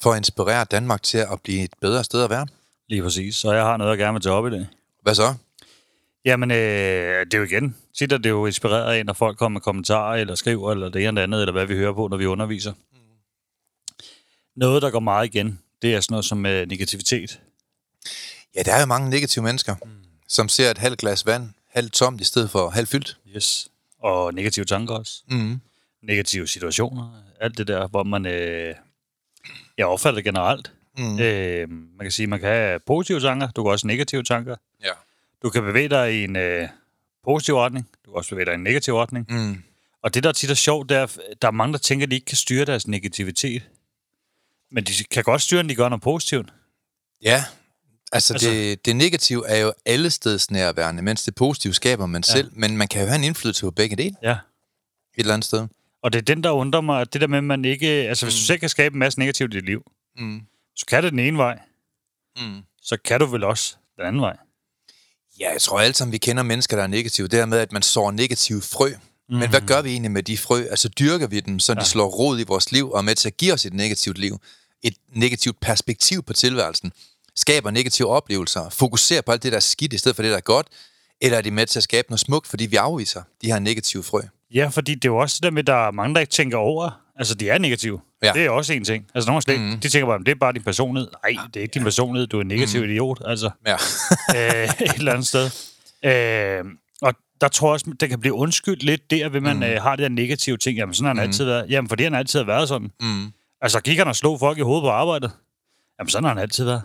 for at inspirere Danmark til at blive et bedre sted at være. Lige præcis, så jeg har noget, jeg gerne vil tage op i dag. Hvad så? Jamen, øh, det er jo igen. Tit er det jo inspireret af, når folk kommer med kommentarer, eller skriver, eller det ene eller andet, eller hvad vi hører på, når vi underviser. Noget, der går meget igen, det er sådan noget som øh, negativitet. Ja, der er jo mange negative mennesker, mm. som ser et halvt glas vand halvt tomt i stedet for halvt fyldt. Yes. Og negative tanker også. Mm. Negative situationer. Alt det der, hvor man... Øh, jeg opfatter det generelt. Mm. Øh, man kan sige, man kan have positive tanker, du kan også negative tanker. Ja. Du kan bevæge dig i en øh, positiv retning, du kan også bevæge dig i en negativ retning. Mm. Og det, der tit er sjovt, det er, at der er mange, der tænker, at de ikke kan styre deres negativitet. Men de kan godt styre, når de gør noget positivt. Ja, altså, Altså- det, det negative er jo alle steds nærværende, mens det positive skaber man ja. selv. Men man kan jo have en indflydelse på begge dele et Ja. eller andet sted. Og det er den, der undrer mig, at det der med, at man ikke... Altså, hvis du selv kan skabe en masse negativt i dit liv, Mm. så kan det den ene vej, Mm. så kan du vel også den anden vej. Ja, jeg tror alle sammen, vi kender mennesker, der er negative. Det med, at man sår negative frø. Mm. Men hvad gør vi egentlig med de frø? Altså dyrker vi dem, så ja. de slår rod i vores liv og er med til at give os et negativt liv? Et negativt perspektiv på tilværelsen? Skaber negative oplevelser? Fokuserer på alt det, der er skidt, i stedet for det, der er godt? Eller er de med til at skabe noget smukt, fordi vi afviser de her negative frø? Ja, fordi det er jo også det der med, at der er mange, der ikke tænker over. Altså, de er negative. Ja. Det er også en ting. Altså, nogle slet, mm. de tænker bare, at det er bare din personlighed. Nej, det er ikke din personlighed. Du er en negativ mm. idiot. Altså, Ja. øh, et eller andet sted. Øh, og der tror jeg også, det kan blive undskyldt lidt der, ved man mm. øh, har det der negative ting. Jamen, sådan har han altid været. Jamen, fordi han altid har været sådan. Mm. Altså, gik han og slog folk i hovedet på arbejdet? Jamen, sådan har han altid været.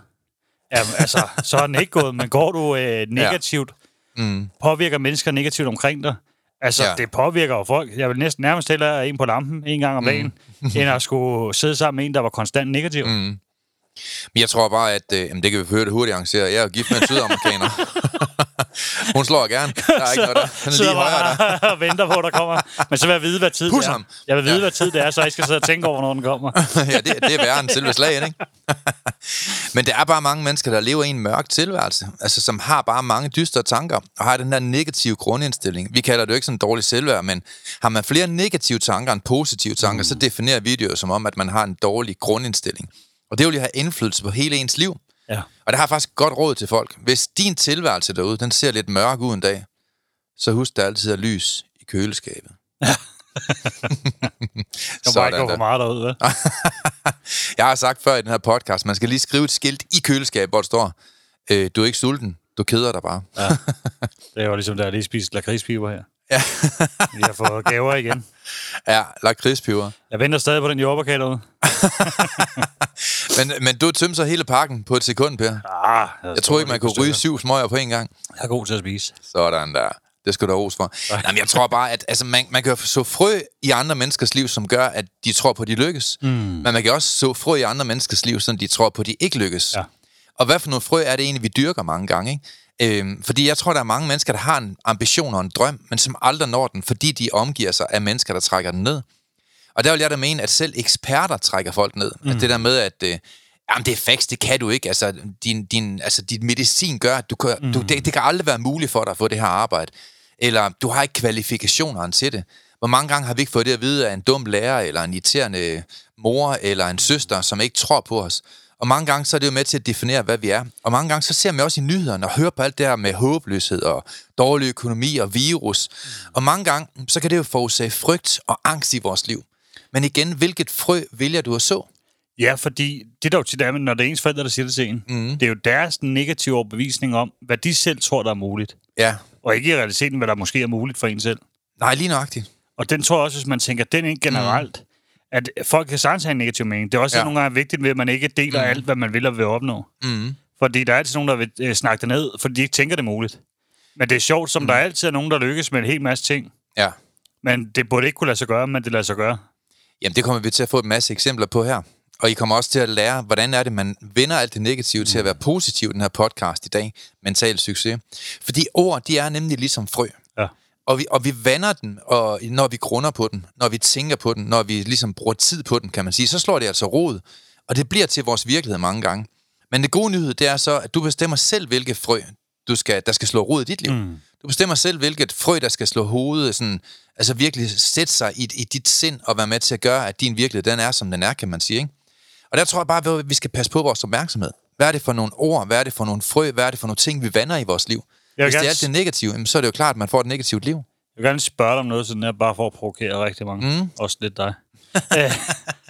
Jamen, altså, så er han ikke gået, men går du øh, negativt, Mm. påvirker mennesker negativt omkring dig. Altså, Ja. det påvirker jo folk. Jeg vil næsten nærmest hellere en på lampen en gang om dagen, mm. end at skulle sidde sammen med en, der var konstant negativ. Mm. Men jeg tror bare, at... Øh, jamen, det kan vi høre det hurtigt arrangere. Jeg er gift med en sydamerikaner. Hun slår gerne. Der er ikke noget der. Han er lige højere der. og venter på, at der kommer. Men så vil jeg vide, hvad tid Pus det er. ham. Jeg vil vide, Ja. ja. hvad tid det er, så jeg ikke skal sidde og tænke over, når den kommer. ja, det, det er værre end selve slaget, ikke? Men der er bare mange mennesker, der lever i en mørk tilværelse, altså som har bare mange dystre tanker, og har den der negative grundindstilling. Vi kalder det jo ikke sådan dårlig selvværd, men har man flere negative tanker end positive tanker, mm. så definerer vi det jo som om, at man har en dårlig grundindstilling. Og det vil jo have indflydelse på hele ens liv. Ja. Og der har jeg faktisk godt råd til folk. Hvis din tilværelse derude, den ser lidt mørk ud en dag, så husk, der altid er lys i køleskabet. Jeg må bare ikke der. gå for meget derud, vel? Jeg har sagt før i den her podcast, man skal lige skrive et skilt i køleskabet, hvor der står, øh, du er ikke sulten, du keder dig bare. Ja. Det er jo ligesom, da jeg lige spiste lakridspiber her. Ja, Vi har fået gaver igen. ja lakridspiver. Jeg venter stadig på den jordbærkage derude. Men, men du tømte så hele pakken på et sekund, Per. Ah, Jeg tror ikke, man kunne ryge syv smøger på en gang. Jeg er god til at spise. Sådan der. Det skal du have for. Jamen, jeg tror bare, at altså, man, man kan så frø i andre menneskers liv, som gør, at de tror på, at de lykkes. Mm. Men man kan også så frø i andre menneskers liv, som de tror på, at de ikke lykkes. Ja. Og hvad for nogle frø er det egentlig, vi dyrker mange gange? Ikke? Øhm, fordi jeg tror, der er mange mennesker, der har en ambition og en drøm, men som aldrig når den, fordi de omgiver sig af mennesker, der trækker den ned. Og der vil jeg da mene, at selv eksperter trækker folk ned. Mm. At det der med, at øh, jamen, det er facts, det kan du ikke. Altså, din, din, altså, din medicin gør, at du kan, mm. du, det, det kan aldrig være muligt for dig at få det her arbejde. Eller du har ikke kvalifikationerne til det. Hvor mange gange har vi ikke fået det at vide af en dum lærer, eller en irriterende mor, eller en søster, som ikke tror på os? Og mange gange så er det jo med til at definere, hvad vi er. Og mange gange så ser man også i nyhederne og hører på alt det her med håbløshed og dårlig økonomi og virus. Og mange gange så kan det jo forårsage frygt og angst i vores liv. Men igen, hvilket frø vælger du at så? Ja, fordi det der jo tit er, når det er ens forældre, der siger det til en, mm. det er jo deres negative overbevisning om, hvad de selv tror, der er muligt. Ja. Og ikke i realiteten, hvad der måske er muligt for en selv. Nej, lige nøjagtigt. Og den tror jeg også, hvis man tænker den ind generelt, mm. at folk kan sagtens have en negativ mening. Det er også Ja. nogle gange vigtigt ved, at man ikke deler mm. alt, hvad man vil og vil opnå. Mm. Fordi der er altid nogen, der vil øh, snakke det ned, fordi de ikke tænker det muligt. Men det er sjovt, som mm. der altid er nogen, der lykkes med en hel masse ting. Ja. Men det burde ikke kunne lade sig gøre, men det lader sig gøre. Jamen, det kommer vi til at få en masse eksempler på her. Og I kommer også til at lære, hvordan er det, man vender alt det negative til at være positiv i den her podcast i dag. Mental succes. Fordi ord, de er nemlig ligesom frø. Ja. Og vi, og vi vander den, og når vi grunder på den, når vi tænker på den, når vi ligesom bruger tid på den, kan man sige, så slår det altså rod. Og det bliver til vores virkelighed mange gange. Men det gode nyhed, det er så, at du bestemmer selv, hvilke frø, du skal, der skal slå rod i dit liv. Mm. Du bestemmer selv, hvilket frø, der skal slå hovedet, sådan, altså virkelig sætte sig i, i dit sind og være med til at gøre, at din virkelighed, den er, som den er, kan man sige. Ikke? Og der tror jeg bare, at vi skal passe på vores opmærksomhed. Hvad er det for nogle ord? Hvad er det for nogle frø? Hvad er det for nogle ting, vi vander i vores liv? Jeg Hvis det er gerne alt det negative, så er det jo klart, at man får et negativt liv. Jeg vil gerne spørge dig om noget, sådan her, bare for at provokere rigtig mange. Mm. Også lidt dig.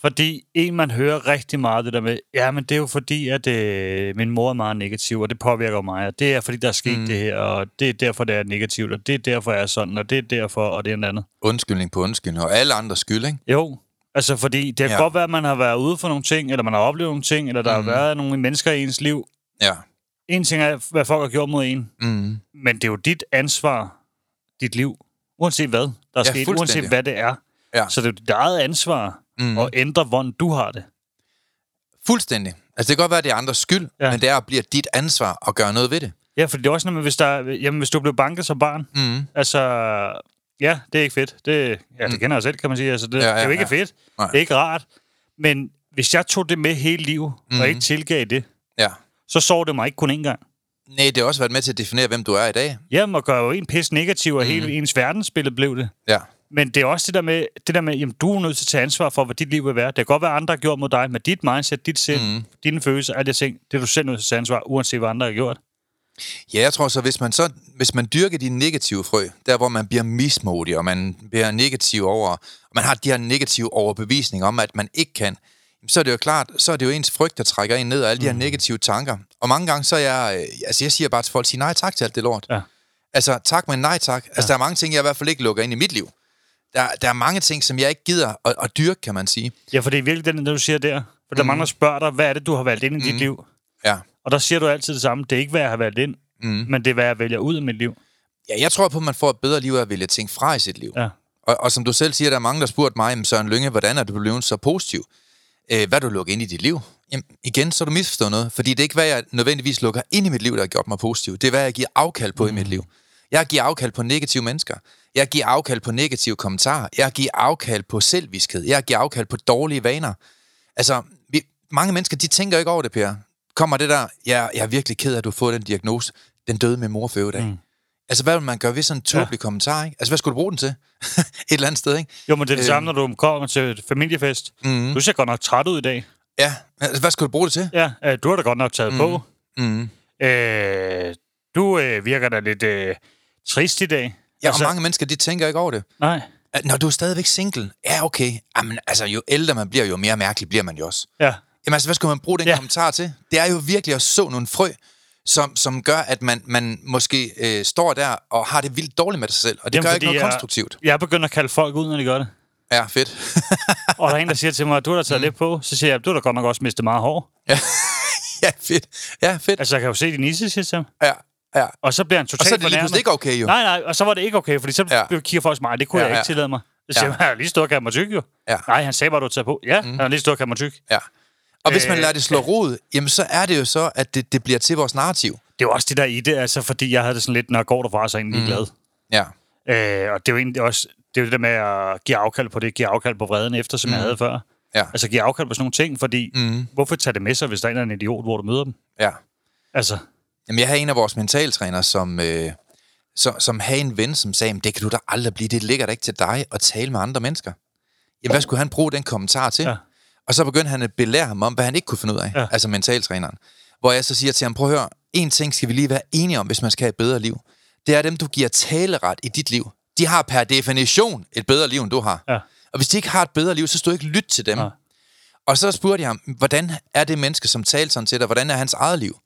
Fordi en, man hører rigtig meget det der med, ja, men det er jo fordi, at øh, min mor er meget negativ, og det påvirker mig, og det er fordi, der er sket mm. det her, og det er derfor, det er negativt, og det er derfor, jeg er sådan, og det er derfor, og det er en andet. Undskyldning på undskyldning, og alle andres skyld, ikke? Jo, altså fordi det kan Ja. godt være, at man har været ude for nogle ting, eller man har oplevet nogle ting, eller der Mhm. har været nogle mennesker i ens liv. Ja. En ting er, hvad folk har gjort mod en, Mm. men det er jo dit ansvar, dit liv, uanset hvad der er Ja, sket, uanset hvad det er. Ja. Så det er jo dit eget ansvar Mm. at ændre, hvordan du har det. Fuldstændig. Altså, det kan godt være, at det er andres skyld, ja. Men det er at blive dit ansvar at gøre noget ved det. Ja, for det er også noget hvis, der, jamen, hvis du blev banket som barn, Mm. altså, ja, det er ikke fedt. Det, ja, det kender jeg selv, kan man sige. Altså, det, Ja, ja, det er jo ikke ja. fedt. Nej. Det er ikke rart. Men hvis jeg tog det med hele livet, mm. Og ikke tilgav det, Ja. så sov det mig ikke kun én gang. Nej, det har også været med til at definere, hvem du er i dag. Jamen, og gør jo en pis negativ, og Mhm. hele ens verdensbillede blev det. Ja. Men det er også det der med, det der med jamen, du er nødt til at tage ansvar for, hvad dit liv vil være. Det kan godt være, at andre har gjort mod dig, men dit mindset, dit sind, Mhm. mm. dine følelser, alle de ting, det er du selv nødt til at tage ansvar, uanset hvad andre har gjort. Ja, jeg tror så, hvis man så hvis man dyrker de negative frø, der hvor man bliver mismodig, og man bliver negativ over, og man har de her negative overbevisninger om, at man ikke kan, så er det jo klart, så er det jo ens frygt, der trækker en ned, og alle de her negative tanker. Og mange gange så er jeg, øh, altså jeg siger bare til folk, sig nej tak til alt det lort. Ja. Altså tak, men nej tak. Altså der er mange ting, jeg i hvert fald ikke lukker ind i mit liv. Der, der er mange ting, som jeg ikke gider at, at dyrke, kan man sige. Ja, for det er virkelig den, du siger der. For der er mange, der spørger dig, hvad er det, du har valgt ind i dit liv? Ja. Og der siger du altid det samme. Det er ikke, hvad jeg har valgt ind, Mm. men det er, hvad jeg vælger ud af mit liv. Ja, jeg tror på, at man får et bedre liv af at vælge ting fra i sit liv. Ja. Og, og som du selv siger, der er mange, der spurgte mig, "Jamen, Søren Lynge, hvordan er du blevet så positiv? Øh, hvad du lukket ind i dit liv? Jamen, igen, så du misforstået noget. Fordi det er ikke, hvad jeg nødvendigvis lukker ind i mit liv, der har gjort mig positiv. Det er, hvad jeg giver afkald på mm. i mit liv. Jeg giver afkald på negative mennesker. Jeg giver afkald på negative kommentarer. Jeg giver afkald på selvviskhed. Jeg giver afkald på dårlige vaner. Altså, vi, mange mennesker, de tænker ikke over det, Per. Kommer det der, jeg, jeg er virkelig ked af, at du har fået den diagnose. Den døde med mor for øvrigt, mm. Altså, hvad vil man gøre ved sådan en tåbelig ja. kommentar, ikke? Altså, hvad skulle du bruge den til? Et eller andet sted, ikke? Jo, men det er det samme, når du kommer til et familiefest. Mhm. Du ser godt nok træt ud i dag. Ja, altså, hvad skulle du bruge det til? Ja, øh, du har da godt nok taget mm. på. Mm. Øh, du øh, virker da lidt øh, trist i dag. Ja, altså, og mange mennesker, de tænker ikke over det. Nej. At Når du er stadigvæk single, ja, okay. Jamen, altså, jo ældre man bliver, jo mere mærkelig bliver man jo også. Ja. Jamen, altså, hvad skulle man bruge den ja. Ja. kommentar til? Det er jo virkelig at så nogle frø, som, som gør, at man, man måske øh, står der og har det vildt dårligt med sig selv. Og det Jamen, gør ikke noget jeg- konstruktivt. Jeg begynder at kalde folk ud, når de gør det. Ja, fedt. Og der er en, der siger til mig, du har da taget mm. lidt på. Så siger jeg, du har da godt nok også mistet meget hår. ja, fedt. Ja, fedt. Altså, jeg kan jo se din isse, siger til ham. Ja, ja. Og så bliver han Og totalt så er det lige pludselig ikke okay, jo. Nej, nej, og så var det ikke okay, fordi så Ja. ja. kigger folk mig, det kunne Ja, ja, jeg ja. ikke tillade mig. Så siger Ja. ja. har lige stået og kaldt mig tyk, jo. Ja. Nej, han sagde bare, du har taget på. Ja, mm. han har lige stået og kaldt mig tyk. Ja. Og hvis man Øh, lader det slå rod, jamen så er det jo så, at det, det bliver til vores narrativ. Det er jo også det der i det, altså, fordi jeg havde det sådan lidt, når jeg går derfra, så er jeg egentlig glad. Ja. Øh, og det er jo egentlig også det, er jo det der med at give afkald på det, give afkald på vreden efter, som mm. jeg havde før. Ja. Altså give afkald på sådan nogle ting, fordi mm. hvorfor tage det med sig, hvis der er en idiot, hvor du møder dem? Ja. Altså, Jamen, jeg havde en af vores mentaltrænere, som, øh, som, som havde en ven, som sagde, "Men det kan du da aldrig blive, det ligger da ikke til dig at tale med andre mennesker. Jamen, hvad skulle han bruge den kommentar til? Ja. Og så begyndte han at belære ham om, hvad han ikke kunne finde ud af, ja. Altså mentaltræneren. Hvor jeg så siger til ham, prøv at høre, en ting skal vi lige være enige om, hvis man skal have et bedre liv. Det er dem, du giver taleret i dit liv. De har per definition et bedre liv, end du har. Ja. Og hvis de ikke har et bedre liv, så du ikke lytte til dem. Ja. Og så spurgte jeg ham, hvordan er det menneske, som talte sådan til dig? Hvordan er hans eget liv?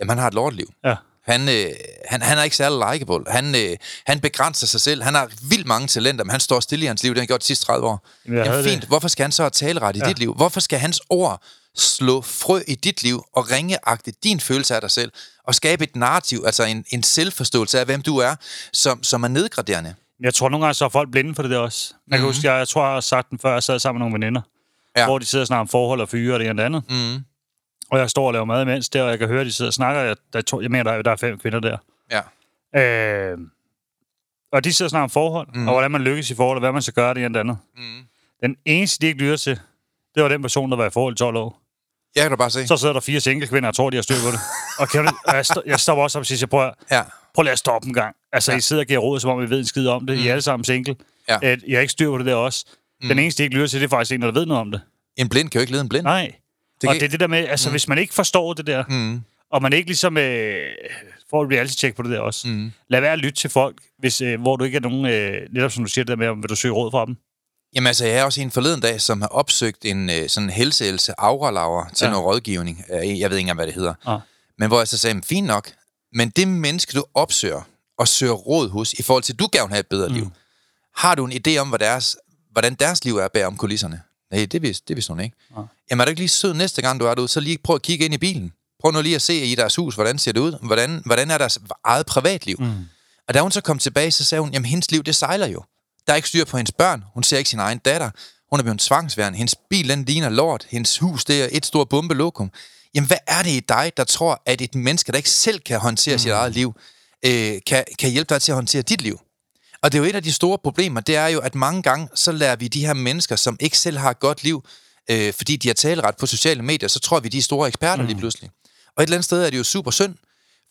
Jamen, han har et lortliv. Ja. Han, øh, han, han er ikke særlig likeable. Han, øh, han begrænser sig selv. Han har vildt mange talenter, men han står stille i hans liv. Det har han gjort de sidste 30 år. Jamen, Jamen fint. det. Hvorfor skal han så have taleret i ja. dit liv? Hvorfor skal hans ord slå frø i dit liv og ringeagte din følelse af dig selv og skabe et narrativ, altså en, en selvforståelse af, hvem du er, som, som er nedgraderende? Jeg tror nogle gange, så er folk blinde for det der også. Jeg kan mm-hmm. huske, jeg, jeg tror, jeg har sagt den før, jeg sad sammen med nogle veninder, Ja. hvor de sidder og snakker om forhold og fyre og det ene og det andet. Mm. Og jeg står og laver mad imens der, og jeg kan høre, at de sidder og snakker. Jeg, der, er to, jeg mener, der er, der er fem kvinder der. Ja. Øh, og de sidder og snakker om forhold, mm. og hvordan man lykkes i forhold, og hvad man skal gøre det ene det andet. Mm. Den eneste, de ikke lytter til, det var den person, der var i forhold i 12 år. Jeg kan da bare se. Så sidder der fire single kvinder, og tror, de har styr på det. Og, kan du, og jeg, sto- jeg stopper også op og siger, prøv, at- Ja. prøv lige at stoppe en gang. Altså, Ja. I sidder og giver råd, som om I ved en skid om det. Mm. I er alle sammen single. Ja. At I har ikke styr på det der også. Mm. Den eneste, de ikke lytter til, det er faktisk en, der ved noget om det. En blind kan jo ikke lede en blind. Nej. Det og kan- det er det der med, altså mm. hvis man ikke forstår det der, Mm. og man ikke ligesom øh, får et reality-check på det der også, Mm. lad være at lytte til folk, hvis, øh, hvor du ikke er nogen, øh, netop som du siger det der med, om vil du søge råd fra dem. Jamen altså, jeg er også en forleden dag, som har opsøgt en øh, sådan helseelse aura til ja. Noget rådgivning. Jeg ved ikke engang, hvad det hedder. Ja. Men hvor jeg så sagde, "Men fint nok, men det menneske, du opsøger og søger råd hos, i forhold til, at du gerne vil have et bedre mm. liv, har du en idé om, hvad deres, hvordan deres liv er bag om kulisserne? Nej, det vidste, det vidste hun ikke. Ja. Jamen er du ikke lige sød næste gang, du er derude, så lige prøv at kigge ind i bilen. Prøv nu lige at se i deres hus, hvordan ser det ud? Hvordan, hvordan er deres eget privatliv? Mm. Og da hun så kom tilbage, så sagde hun, jamen hendes liv, det sejler jo. Der er ikke styr på hendes børn. Hun ser ikke sin egen datter. Hun er blevet tvangsværende. Hendes bil, den ligner lort. Hendes hus, det er et stort bombelokum. Jamen, hvad er det i dig, der tror, at et menneske, der ikke selv kan håndtere mm. sit eget liv, øh, kan, kan hjælpe dig til at håndtere dit liv? Og det er jo et af de store problemer, det er jo, at mange gange, så lærer vi de her mennesker, som ikke selv har et godt liv, øh, fordi de har taleret på sociale medier, så tror vi, de er store eksperter mm. lige pludselig. Og et eller andet sted er det jo super synd,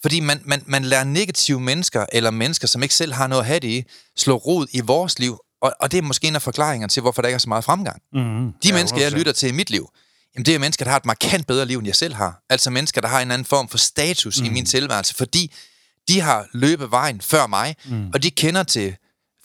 fordi man, man, man lærer negative mennesker, eller mennesker, som ikke selv har noget at have det i, slå rod i vores liv, og, og det er måske en af forklaringerne til, hvorfor der ikke er så meget fremgang. Mm-hmm. De ja, mennesker, jeg lytter til i mit liv, jamen det er mennesker, der har et markant bedre liv, end jeg selv har. Altså mennesker, der har en anden form for status mm. i min tilværelse, fordi de har løbet vejen før mig, mm. og de kender til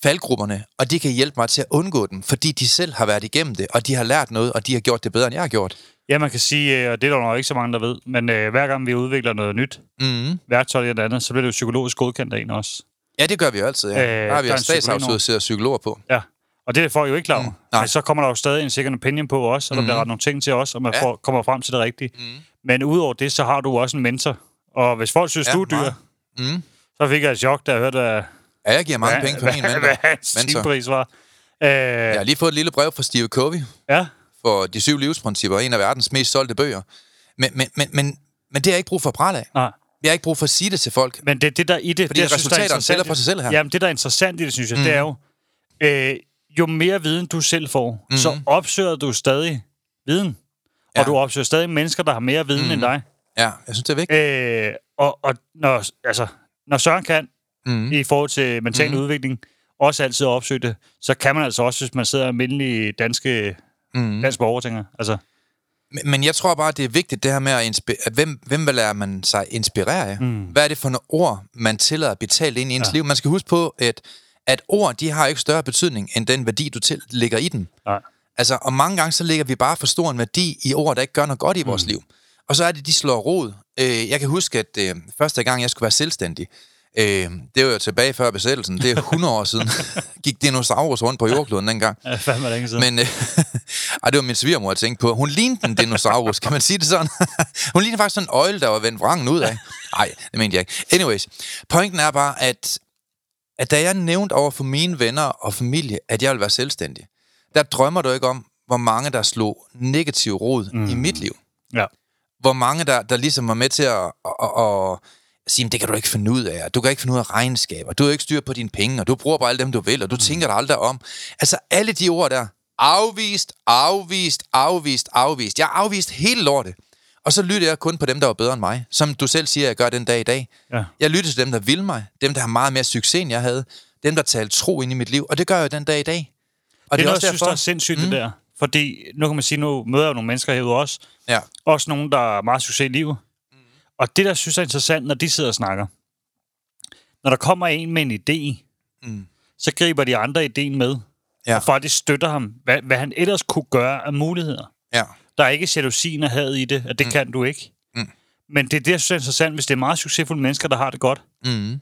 faldgrupperne, og de kan hjælpe mig til at undgå dem, fordi de selv har været igennem det, og de har lært noget, og de har gjort det bedre, end jeg har gjort. Ja, man kan sige, øh, og det er der nok ikke så mange, der ved, men øh, hver gang vi udvikler noget nyt, Mm. værktøj eller andet, så bliver det jo psykologisk godkendt af en også. Ja, det gør vi jo altid. Ja. Øh, der har vi jo statsautoriserede psykologer på. Ja, og det folk jo ikke klar over. Mm, nej. Men så kommer der jo stadig en second opinion på os, og der mm. bliver ret nogle ting til os, og man Ja. får, kommer frem til det rigtige. Mm. Men udover det, så har du også en mentor. Og hvis folk synes, ja, du er dyr, meget. Mm. så fik jeg et chok, da jeg hørte, hvad, Ja, jeg giver mange hvad, penge for min hvad, mentor. hvad timepris var. Øh, Jeg har lige fået et lille brev fra Steve Covey ja, for De syv livsprincipper, en af verdens mest solgte bøger. Men, men, men, men, men det har jeg ikke brug for at prale af. nej. Jeg har ikke brug for at sige det til folk. Men det, det der i det... Fordi det, er resultaterne tæller for sig selv her. Jamen, det, der er interessant i det, synes jeg, mm. det er jo, øh, jo mere viden du selv får, mm. så opsøger du stadig viden. Ja. Og du opsøger stadig mennesker, der har mere viden mm. end dig. Ja, jeg synes, det er vigtigt. Øh, og og når, altså, når Søren kan, Mm. mm. i forhold til mental mm. udvikling, også altid opsøge det, så kan man altså også, hvis man sidder almindelig danske, Mm. dansk borger, tænker jeg. altså, Men, men jeg tror bare, det er vigtigt det her med at inspirere. At hvem, hvem vil lade man sig inspirere af? Mm. Hvad er det for nogle ord, man tillader betalt ind i ens ja. liv? Man skal huske på, at, at ord, de har ikke større betydning, end den værdi, du til, lægger i dem. nej. Altså, og mange gange, så lægger vi bare for stor en værdi i ord, der ikke gør noget godt i vores liv. Og så er det, de slår rod. Øh, jeg kan huske, at øh, første gang, jeg skulle være selvstændig, øh, det var jo tilbage før besættelsen, det er 100 år siden, gik dinosaurus rundt på jordkloden dengang. Ja, fandme længe siden. Men øh, ej, det var min svigermor, jeg tænkte på. Hun lignede en dinosaurus, kan man sige det sådan? Hun lignede faktisk sådan en øjle, der var vendt vrangen ud af. Nej, det mente jeg ikke. Anyways, pointen er bare, at, at da jeg nævnte over for mine venner og familie, at jeg ville være selvstændig, der drømmer du ikke om, hvor mange der slog negativ rod mm. i mit liv. ja. Hvor mange der, der ligesom var med til at, at, at, at sige, "Men det kan du ikke finde ud af, du kan ikke finde ud af regnskaber, du har ikke styr på dine penge, og du bruger bare alle dem, du vil, og du mm. tænker dig aldrig om. Altså alle de ord der, afvist, afvist, afvist, afvist. Jeg har afvist hele lortet. Og så lytter jeg kun på dem, der var bedre end mig. Som du selv siger, jeg gør den dag i dag. Ja. Jeg lytter til dem, der vil mig. Dem, der har meget mere succes, end jeg havde. Dem, der talte tro ind i mit liv. Og det gør jeg den dag i dag. Og det er noget, jeg synes, der er sindssygt, mm. det der. Fordi, nu kan man sige, nu møder jeg jo nogle mennesker herude også. Ja. Også nogen, der er meget succes i livet. Mm. Og det, der synes jeg er interessant, når de sidder og snakker. Når der kommer en med en idé, Mm. så griber de andre ideen med. Ja. Og faktisk støtter ham, hvad, hvad han ellers kunne gøre af muligheder. Ja. Der er ikke jalousien og had i det, at det mm. kan du ikke. Mm. Men det er det, jeg synes er interessant, hvis det er meget succesfulde mennesker, der har det godt, Mm.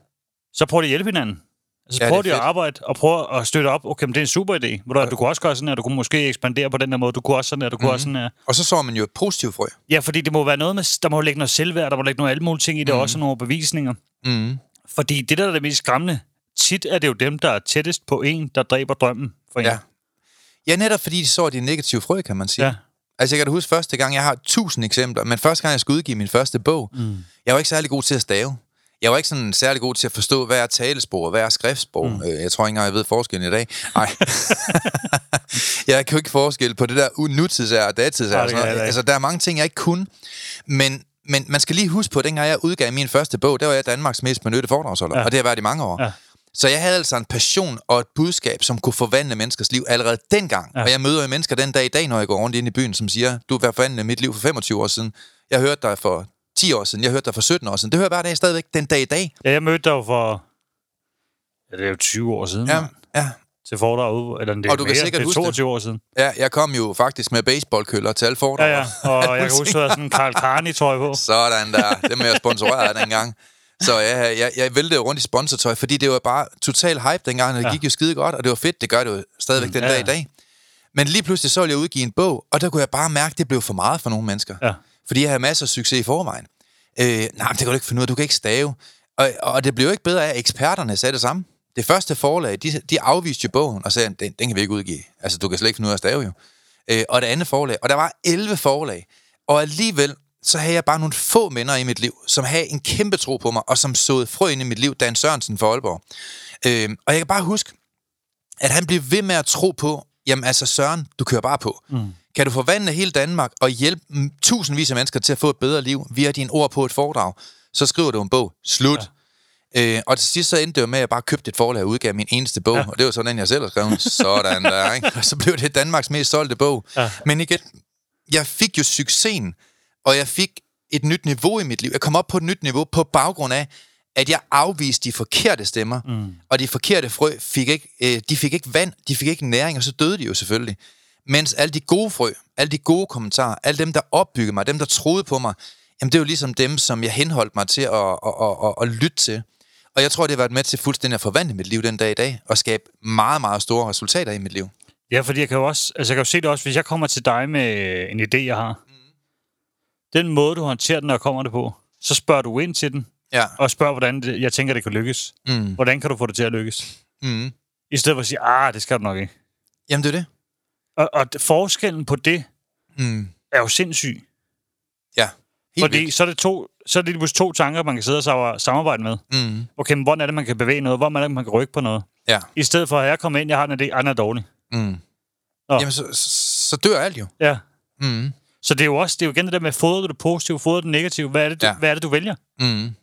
så prøv at hjælpe hinanden. Altså, Ja, ja, prøv de at arbejde og prøv at støtte op. Okay, men det er en super idé. Du, du kunne også gøre sådan her, du kunne måske ekspandere på den her måde, du kunne også sådan her, du kunne Mhm. også sådan her. Og så så man jo et positivt frø. Ja, fordi det må være noget med, der må ligge noget selvværd, der må ligge nogle alle mulige ting i det, mm. også nogle bevisninger. Mm. Fordi det, der er det mest skræmmende, tit er det jo dem, der er tættest på en, der dræber drømmen for en. Ja. Ja, netop fordi de så de negative frø, kan man sige. Ja. Altså, jeg kan da huske første gang, jeg har tusind eksempler, men første gang, jeg skulle udgive min første bog, mm. jeg var ikke særlig god til at stave. Jeg var ikke sådan særlig god til at forstå, hvad er talesprog, hvad er skriftsprog. Mm. Jeg tror ikke engang, jeg ved forskellen i dag. Nej. jeg kan jo ikke forskel på det der nutidsær og datidsær. Og sådan noget. Altså, der er mange ting, jeg ikke kunne. Men, men man skal lige huske på, at dengang jeg udgav min første bog, der var jeg Danmarks mest benyttede foredragsholder. Ja. Og det har været i mange år. Ja. Så jeg havde altså en passion og et budskab, som kunne forvandle menneskers liv allerede dengang. Ja. Og jeg møder jo mennesker den dag i dag, når jeg går rundt ind i byen, som siger, du har forvandlet mit liv for 25 år siden. Jeg hørte dig for 10 år siden. Jeg hørte dig for 17 år siden. Det hører jeg hver dag stadigvæk den dag i dag. Ja, jeg mødte dig jo for... Ja, det er jo 20 år siden. Ja, Ja. ja. Til foredrag ude. Eller det er Og du kan mere, sikkert det er huske det. 22 år siden. ja jeg kom jo faktisk med baseballkøller til alle foredrag. Ja, ja. Og jeg kan huske, at sådan en Karl Carney trøje på. Sådan der. Det med at sponsorere dengang. Så ja, jeg, jeg væltede rundt i sponsortøj, fordi det var bare total hype dengang, og det ja. Gik jo skide godt, og det var fedt. Det gør det jo stadigvæk mm, den ja, dag i dag. Men lige pludselig så ville jeg udgive en bog, og der kunne jeg bare mærke, at det blev for meget for nogle mennesker. Ja. Fordi jeg havde masser af succes i forvejen. Øh, nej, men det kan du ikke finde ud af, du kan ikke stave. Og, og det blev jo ikke bedre af, at eksperterne sagde det samme. Det første forlag, de, de afviste jo bogen og sagde, den, den kan vi ikke udgive. Altså, du kan slet ikke finde ud af at stave jo. Øh, og det andet forlag, og der var 11 forlag. Og alligevel, så havde jeg bare nogle få minder i mit liv, som havde en kæmpe tro på mig, og som såede frø ind i mit liv, Dan Sørensen for Aalborg. Øh, og jeg kan bare huske, at han blev ved med at tro på, jamen altså Søren, du kører bare på. Mm. Kan du forvandle hele Danmark og hjælpe tusindvis af mennesker til at få et bedre liv via dine ord på et foredrag, så skriver du en bog. Slut. Ja. Øh, og til sidst så endte det med, at jeg bare købte et forlag og udgav min eneste bog, ja. og det var sådan jeg selv har skrevet. Sådan der, ikke? Og så blev det Danmarks mest solgte bog. Ja. Men igen, jeg fik jo succesen, og jeg fik et nyt niveau i mit liv. Jeg kom op på et nyt niveau på baggrund af, at jeg afviste de forkerte stemmer, mm. og de forkerte frø fik ikke, øh, de fik ikke vand, de fik ikke næring, og så døde de jo selvfølgelig. Mens alle de gode frø, alle de gode kommentarer, alle dem, der opbyggede mig, dem, der troede på mig, jamen det er jo ligesom dem, som jeg henholdt mig til at, at, at, at, at lytte til. Og jeg tror, det har været med til fuldstændig at forvandle mit liv den dag i dag, og skabe meget, meget store resultater i mit liv. Ja, fordi jeg kan jo også, altså jeg kan jo se det også, hvis jeg kommer til dig med en idé, jeg har. Mm. Den måde, du håndterer den, når jeg kommer det på, så spørger du ind til den, Ja. og spørger, hvordan det, jeg tænker, det kan lykkes. Mm. Hvordan kan du få det til at lykkes? Mm. I stedet for at sige, ah, det skal du nok ikke. Jamen, det er det. Og, og forskellen på det Mm. er jo sindssyg. Ja. Helt fordi vildt. så er det to, så er det lige to tanker, man kan sidde og sam- samarbejde med. Mm. Okay, men hvordan er det, man kan bevæge noget? Hvordan er det, man kan rykke på noget? Ja. I stedet for, at jeg kommer ind, jeg har en idé, den er dårlig. Mm. Nå. Jamen, så, så, så dør alt jo. Ja. Mm. Så det er jo også det er jo igen det der med, fodrer du det positive, fodrer du det negative? Hvad er det, du, Ja. hvad er det, du vælger? Mm.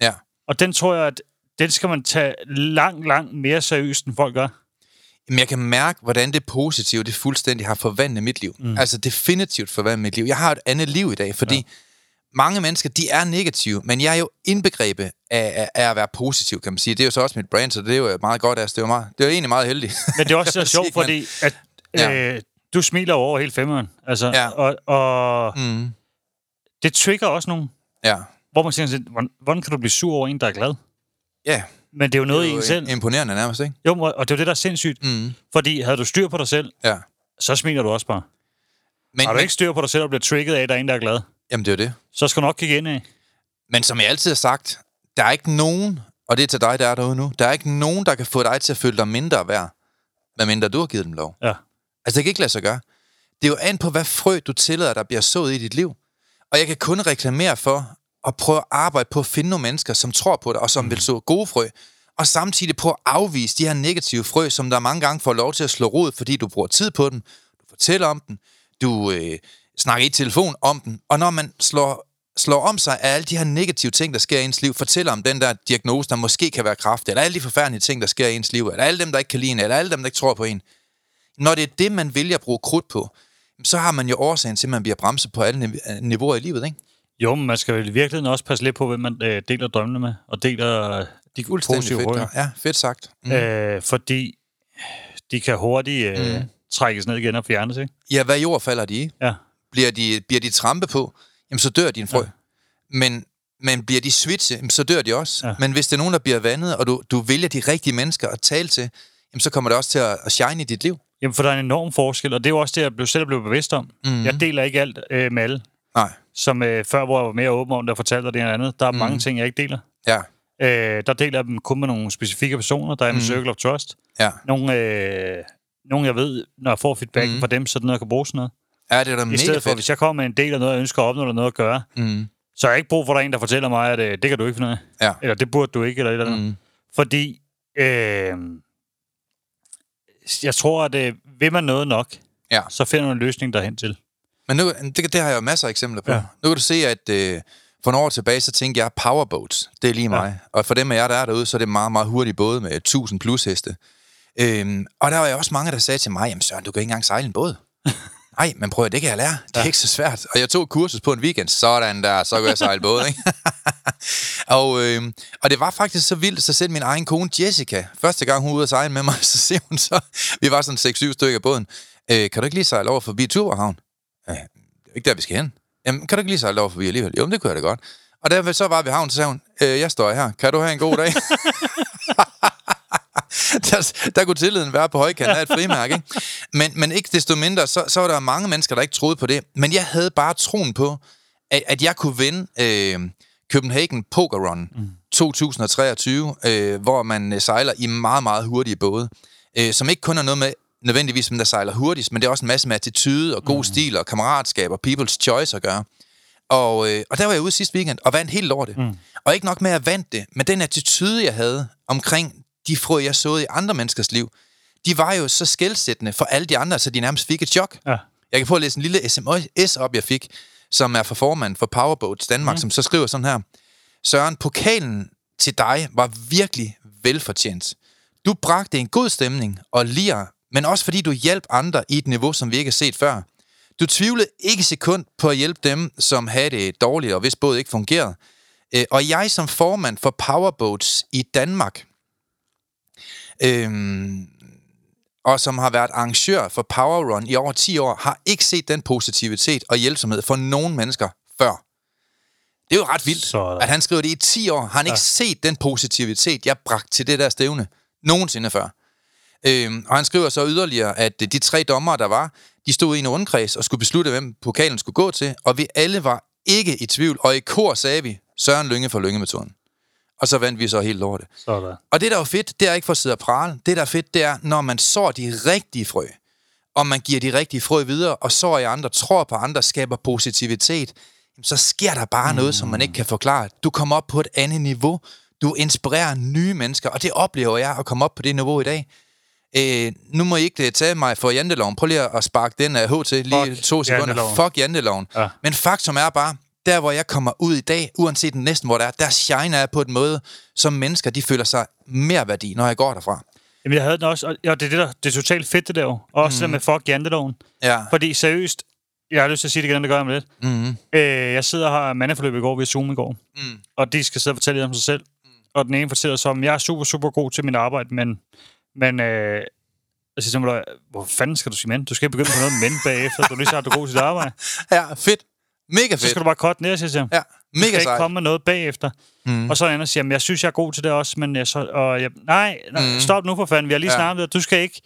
Ja. Og den tror jeg, at den skal man tage langt, langt mere seriøst, end folk gør. Jamen, jeg kan mærke, hvordan det positive, det fuldstændig har forvandlet mit liv. Mm. Altså definitivt forvandlet mit liv. Jeg har et andet liv i dag, fordi ja. mange mennesker, de er negative, men jeg er jo indbegrebet af, af, at være positiv, kan man sige. Det er jo så også mit brand, så det er jo meget godt. Altså, det, er jo meget, det er jo egentlig meget heldigt. Men det er også så sjovt, fordi at, Ja. øh, du smiler over hele femmeren. Altså, Ja. og, og Mm. det trigger også nogen, Ja. hvor man siger, hvordan kan du blive sur over en, der er glad? Ja, Men det er jo noget det i er en jo selv. imponerende nærmest, ikke? Jo, og det er jo det, der er sindssygt. Mm. Fordi havde du styr på dig selv, Ja. så smiler du også bare. Men, Har du men, ikke styr på dig selv og bliver trigget af, at der er en, der er glad, jamen, det er jo det. så skal du nok kigge ind af. Men som jeg altid har sagt, der er ikke nogen, og det er til dig, der er derude nu, der er ikke nogen, der kan få dig til at føle dig mindre værd, medmindre du har givet dem lov. Ja. Altså, det kan ikke lade sig gøre. Det er jo an på, hvad frø du tillader, der bliver sået i dit liv. Og jeg kan kun reklamere for at prøve at arbejde på at finde nogle mennesker, som tror på det, og som mm. vil så gode frø, og samtidig på at afvise de her negative frø, som der mange gange får lov til at slå rod, fordi du bruger tid på dem, du fortæller om den, du øh, snakker i telefon om den, og når man slår, slår om sig af alle de her negative ting, der sker i ens liv, fortæller om den der diagnose, der måske kan være kræft, eller alle de forfærdelige ting, der sker i ens liv, eller alle dem, der ikke kan lide en, eller alle dem, der ikke tror på en. Når det er det, man vælger at bruge krudt på, så har man jo årsagen til, at man bliver bremset på alle nive- niveauer i livet, ikke? Jo, men man skal vel i virkeligheden også passe lidt på, hvem man øh, deler drømmene med, og deler øh, de positive fedt. ja. Fedt sagt. Mm. Øh, fordi de kan hurtigt øh, mm. trækkes ned igen og fjernes, ikke? Ja, hvad jord falder de i? Ja. bliver de, bliver de trampe på, jamen så dør din frø. Ja. Men, men bliver de switche, jamen, så dør de også. Ja. Ja. Men hvis det er nogen, der bliver vandet, og du, du vælger de rigtige mennesker at tale til, jamen så kommer det også til at, at shine i dit liv. Jamen, for der er en enorm forskel, og det er jo også det, jeg blev selv blev bevidst om. Mm-hmm. Jeg deler ikke alt øh, med alle. Nej. Som øh, før, hvor jeg var mere åben om det og fortalte det ene eller andet. Der er mm. mange ting, jeg ikke deler. Ja. Øh, der deler jeg dem kun med nogle specifikke personer. Der er en mm. circle of trust. Ja. Nogle, øh, nogle, jeg ved, når jeg får feedback mm. fra dem, så er det noget, jeg kan bruge sådan noget. Ja, det er da I mega stedet for, fedt. hvis jeg kommer med en del af noget, jeg ønsker at opnå, eller noget at gøre, Mm. så har jeg ikke brug for, at der er en, der fortæller mig, at øh, det kan du ikke finde af. Ja. Eller det burde du ikke, eller et eller andet. Mm. Fordi øh, jeg tror, at øh, vil man noget nok, Ja. så finder man en løsning derhen til. Men nu, det, det har jeg jo masser af eksempler på. Ja. Nu kan du se, at øh, for nogle år tilbage, så tænkte jeg, powerboats, det er lige mig. Ja. Og for dem af jer, der er derude, så er det meget, meget hurtige både med 1000 plus heste. Øhm, og der var jo også mange, der sagde til mig, jamen Søren, du kan ikke engang sejle en båd. Nej, men prøv at det kan jeg lære. Det er ja. ikke så svært. Og jeg tog kursus på en weekend. Sådan der, så kunne jeg sejle båd, ikke? og, øh, og det var faktisk så vildt, så selv min egen kone Jessica, første gang hun var ude at sejle med mig, så siger hun så, vi var sådan 6-7 stykker i båden, øh, kan du ikke lige sejle over forbi Tuborghavn? Ja, det er ikke der, vi skal hen. Jamen, kan du ikke lige sejle over forbi alligevel? Jo, det kunne jeg da godt. Og da vi så var ved havnen, så sagde hun, øh, jeg står her. Kan du have en god dag? der, der kunne tilliden være på højkant af et frimærke, ikke? Men, men ikke desto mindre, så, så var der mange mennesker, der ikke troede på det. Men jeg havde bare troen på, at, at jeg kunne vinde øh, Copenhagen Poker Run mm. 2023, øh, hvor man øh, sejler i meget, meget hurtige både, øh, som ikke kun er noget med nødvendigvis, hvem der sejler hurtigst, men det er også en masse med attitude og god mm. stil og kammeratskab og people's choice at gøre. Og, øh, og der var jeg ude sidste weekend og vandt helt over det. Mm. Og ikke nok med, at jeg vandt det, men den attitude, jeg havde omkring de frø, jeg så i andre menneskers liv, de var jo så skældsættende for alle de andre, så de nærmest fik et chok. Ja. Jeg kan prøve at læse en lille sms op, jeg fik, som er fra formanden for Powerboats Danmark, mm. som så skriver sådan her. Søren, pokalen til dig var virkelig velfortjent. Du bragte en god stemning og lir, men også fordi du hjalp andre i et niveau, som vi ikke har set før. Du tvivlede ikke sekund på at hjælpe dem, som havde det dårligt, og hvis båd ikke fungerede. Øh, Og jeg som formand for Powerboats i Danmark, øhm, og som har været arrangør for Power Run i over 10 år, har ikke set den positivitet og hjælpsomhed for nogen mennesker før. Det er jo ret vildt, Sådan. at han skriver det i 10 år. Har han ikke set den positivitet, jeg bragte til det der stævne nogensinde før. Øhm, og han skriver så yderligere, at øh, de tre dommere, der var, de stod i en rundkreds og skulle beslutte, hvem pokalen skulle gå til, og vi alle var ikke i tvivl, og i kor sagde vi, Søren Lynge for Lyngemetoden. Og så vandt vi så helt lortet. Sådan. Og det, der er fedt, det er ikke for at sidde og prale. Det, der er fedt, det er, når man sår de rigtige frø, og man giver de rigtige frø videre, og sår i andre, tror på andre, skaber positivitet, så sker der bare mm. noget, som man ikke kan forklare. Du kommer op på et andet niveau. Du inspirerer nye mennesker, og det oplever jeg at komme op på det niveau i dag. Øh, nu må I ikke øh, tage mig for janteloven. Prøv lige at sparke den af H til lige Fuck to sekunder. janteloven. Fuck janteloven. Ja. Men faktum er bare, der hvor jeg kommer ud i dag, uanset den næsten hvor der er, der shiner jeg på et måde, som mennesker, de føler sig mere værdi, når jeg går derfra. Jamen, jeg havde den også, og det er, det, der, det er totalt fedt, det der jo. Og også mm. det med fuck janteloven. Ja. Fordi seriøst, jeg har lyst til at sige det igen, det gør jeg om lidt. Mm-hmm. Øh, jeg sidder har mandeforløb i går ved Zoom i går. Mm. Og de skal sidde og fortælle lidt om sig selv. Og den ene fortæller så, om jeg er super, super god til mit arbejde, men, men øh, jeg siger simpelthen, hvor fanden skal du sige mænd? Du skal begynde på noget mænd bagefter. Du er lige så du er god til dit arbejde. Ja, fedt. Mega Så fedt. skal du bare korte ned, siger jeg. Ja, Du mega skal ikke sejt. komme med noget bagefter. Mm. Og så er der en, der siger, "Jamen, jeg synes, jeg er god til det også, men jeg så, og jeg, nej, nej Mm. stop nu for fanden. Vi har lige Ja. snakket det. Du skal ikke,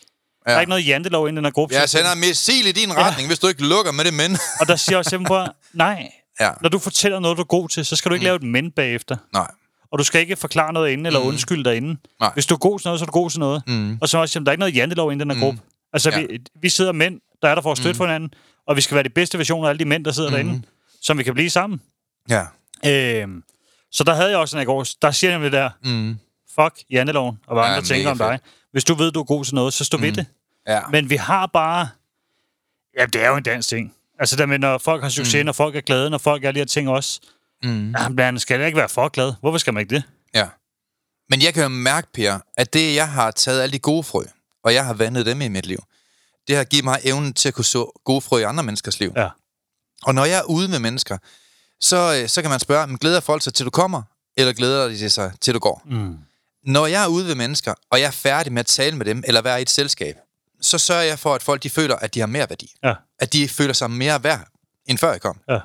der er Ja. ikke noget jantelov inden den her gruppe. Jeg sender en missil i din retning, hvis du ikke lukker med det men. Og der siger jeg også simpelthen bare, nej, ja, når du fortæller noget, du er god til, så skal du ikke mm. lave et men bagefter. nej. Og du skal ikke forklare noget inden, eller Mm. undskylde dig inden. Nej. Hvis du er god til noget, så er du god til noget. Mm. Og så også, jamen, der er ikke noget jantelov inden i den her gruppe. Altså, Ja. vi, vi sidder mænd, der er der for at støtte mm. for hinanden, og vi skal være de bedste versioner af alle de mænd, der sidder mm. derinde, som vi kan blive sammen. Ja. Øhm, så der havde jeg også en i går, der siger jeg det der, Mm. fuck janteloven, og hvad Ja, andre tænker om dig. Hvis du ved, du er god til noget, så stå mm. ved det. Ja. Men vi har bare... Ja, det er jo en dansk ting. Altså der med, når folk har succes, mm. når folk er glade, når folk er de her ting også. Mm. Ja, man skal da ikke være for glad. Hvorfor skal man ikke det? Ja. Men jeg kan jo mærke, Per, at det, jeg har taget alle de gode frø, og jeg har vandet dem i mit liv, det har givet mig evnen til at kunne så gode frø i andre menneskers liv. Ja. Og når jeg er ude med mennesker, så, øh, så kan man spørge, men glæder folk sig til du kommer, eller glæder de sig til du går? Mm. Når jeg er ude ved mennesker, og jeg er færdig med at tale med dem, eller være i et selskab, så sørger jeg for, at folk de føler, at de har mere værdi. Ja. At de føler sig mere værd, end før jeg kom. Ja.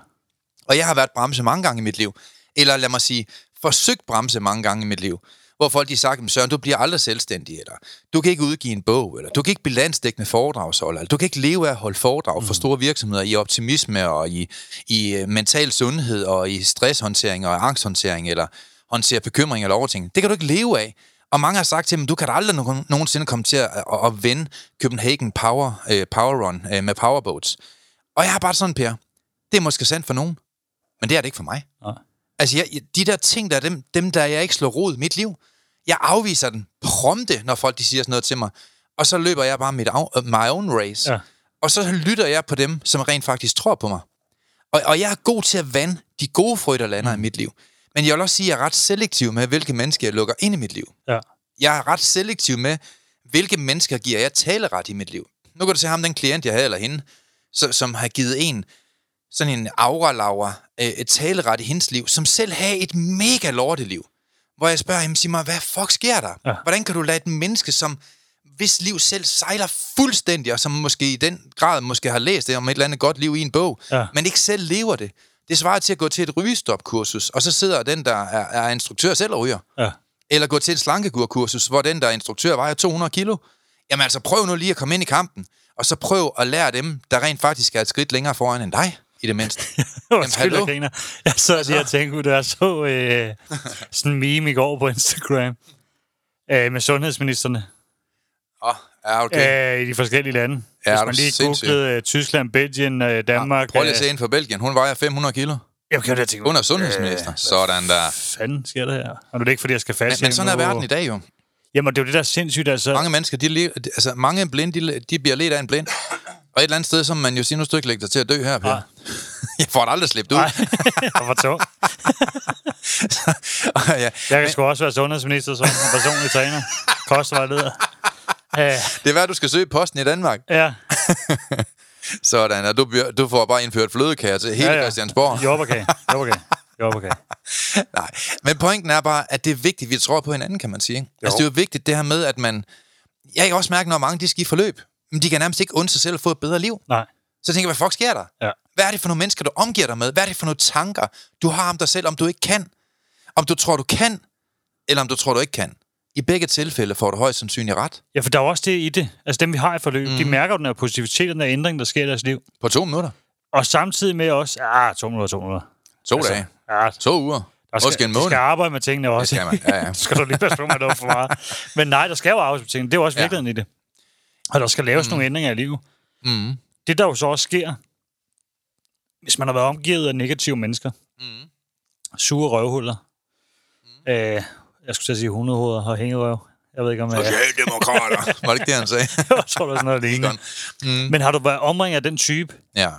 Og jeg har været bremse mange gange i mit liv. Eller lad mig sige, forsøgt bremse mange gange i mit liv. Hvor folk de har sagt, Søren, du bliver aldrig selvstændig, eller du kan ikke udgive en bog, eller du kan ikke blive landsdækkende foredragsholder, eller du kan ikke leve af at holde foredrag for store virksomheder i optimisme og i, i øh, mental sundhed og i stresshåndtering og angsthåndtering, eller håndtere bekymring eller overting. Det kan du ikke leve af. Og mange har sagt til dem, du kan da aldrig nogen, nogensinde komme til at, at, at vende Copenhagen Power, uh, Power Run uh, med powerboats. Og jeg har bare sådan, Per, det er måske sandt for nogen, men det er det ikke for mig. Nej. Altså, jeg, de der ting, der er dem, dem, der jeg ikke slår rod i mit liv, jeg afviser den prompte, når folk de siger sådan noget til mig. Og så løber jeg bare mit uh, my own race. Ja. Og så lytter jeg på dem, som rent faktisk tror på mig. Og, og jeg er god til at vande de gode frø, der lander mm. i mit liv. Men jeg vil også sige, at jeg er ret selektiv med, hvilke mennesker jeg lukker ind i mit liv. Ja. Jeg er ret selektiv med, hvilke mennesker giver jeg taleret i mit liv. Nu kan du se ham, den klient, jeg havde, eller hende, så, som har givet en sådan en aura øh, et taleret i hendes liv, som selv har et mega lorteliv. Hvor jeg spørger hende, sig mig, hvad fuck sker der? Ja. Hvordan kan du lade et menneske, som hvis liv selv sejler fuldstændig, og som måske i den grad måske har læst det om et eller andet godt liv i en bog, Ja. men ikke selv lever det. Det svarer til at gå til et rygestopkursus, og så sidder den, der er, er instruktør selv og ryger. Ja. Eller gå til et slankekurkursus, hvor den, der er instruktør, vejer 200 kilo. Jamen altså, prøv nu lige at komme ind i kampen, og så prøv at lære dem, der rent faktisk er et skridt længere foran end dig, i det mindste. Undskyld, hallo? jeg griner. Jeg så lige og tænkte, at jeg så øh, sådan en meme i går på Instagram øh, med sundhedsministerne Åh, oh, ja, okay. øh, i de forskellige lande. Ja, Hvis man lige sindssyg? googlede øh, Tyskland, Belgien, øh, Danmark. Prøv lige at øh, se ind for Belgien. Hun vejer 500 kilo. Jeg kan det tænke, Hun er sundhedsminister. Øh, Sådan der. fanden sker der her? Og nu er det ikke, fordi jeg skal fast Men, men sådan er verden i dag jo. Jamen, det er jo det, der er sindssygt. Altså, Mange mennesker, de, altså mange blinde, de, de bliver ledt af en blind. Og et eller andet sted, så må man jo sige, nu skal ikke lægge dig til at dø her, Per. Nej. Jeg får det aldrig slippet ud. Nej, jeg var tung. ja, Jeg kan sgu også være sundhedsminister som personlig træner. Kostvejleder. Det er værd, du skal søge posten i Danmark. ja, Sådan, og du, du får bare indført flødekager til hele ja, ja. Christiansborg. Jordbærkage. Jordbærkage. Jordbærkage. Nej, men pointen er bare, at det er vigtigt, at vi tror på hinanden, kan man sige. Ikke? Altså, det er jo vigtigt det her med, at man... Jeg kan også mærke, når mange de skal i forløb, men de kan nærmest ikke undre sig selv at få et bedre liv. Nej. Så tænker jeg, hvad fuck sker der? Ja. Hvad er det for nogle mennesker, du omgiver dig med? Hvad er det for nogle tanker, du har om dig selv, om du ikke kan? Om du tror, du kan, eller om du tror, du ikke kan? I begge tilfælde får du højst sandsynligt ret. Ja, for der er jo også det i det. Altså dem, vi har i forløb, mm. de mærker jo den her positivitet, den her ændring, der sker i deres liv. På to minutter. Og samtidig med også, ja, to minutter, to minutter. To altså, dage. Ja, To uger. der skal, Måske en måned. skal arbejde med tingene også. Det skal man, ja, ja. Skal du lige passe på med noget for meget. Men nej, der skal jo arbejdes med tingene. Det er jo også Ja. virkeligheden i det. Og der skal laves mm. nogle ændringer i livet. Mm. Det, der jo så også sker, hvis man har været omgivet af negative mennesker, Mm. sure røvhuller, mm. øh, jeg skulle sige hundehoveder og hængerøv. Jeg ved ikke, om jeg... Socialdemokrater. Var det ikke det, han sagde? jeg tror, der er sådan noget lignende. Mm. Men har du været omringet af den type, Ja.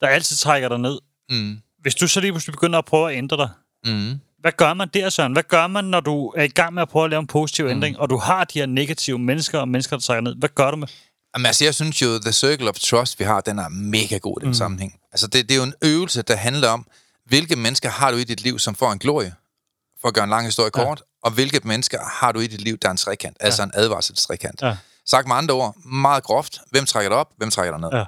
der altid trækker dig ned, Mm. hvis du så lige pludselig begynder at prøve at ændre dig, Mm. Hvad gør man der, Søren? Hvad gør man, når du er i gang med at prøve at lave en positiv ændring, og du har de her negative mennesker og mennesker, der trækker ned? Hvad gør du med? Jamen, altså, jeg synes jo, The Circle of Trust, vi har, den er mega god i den mm. sammenhæng. Altså, det, det er jo en øvelse, der handler om, hvilke mennesker har du i dit liv, som får en glorie, for at gøre en lang historie kort, og hvilke mennesker har du i dit liv, der er en trekant, ja. altså en advarselstrekant. Ja. Sagt med andre ord, meget groft, hvem trækker dig op, hvem trækker dig ned. Ja.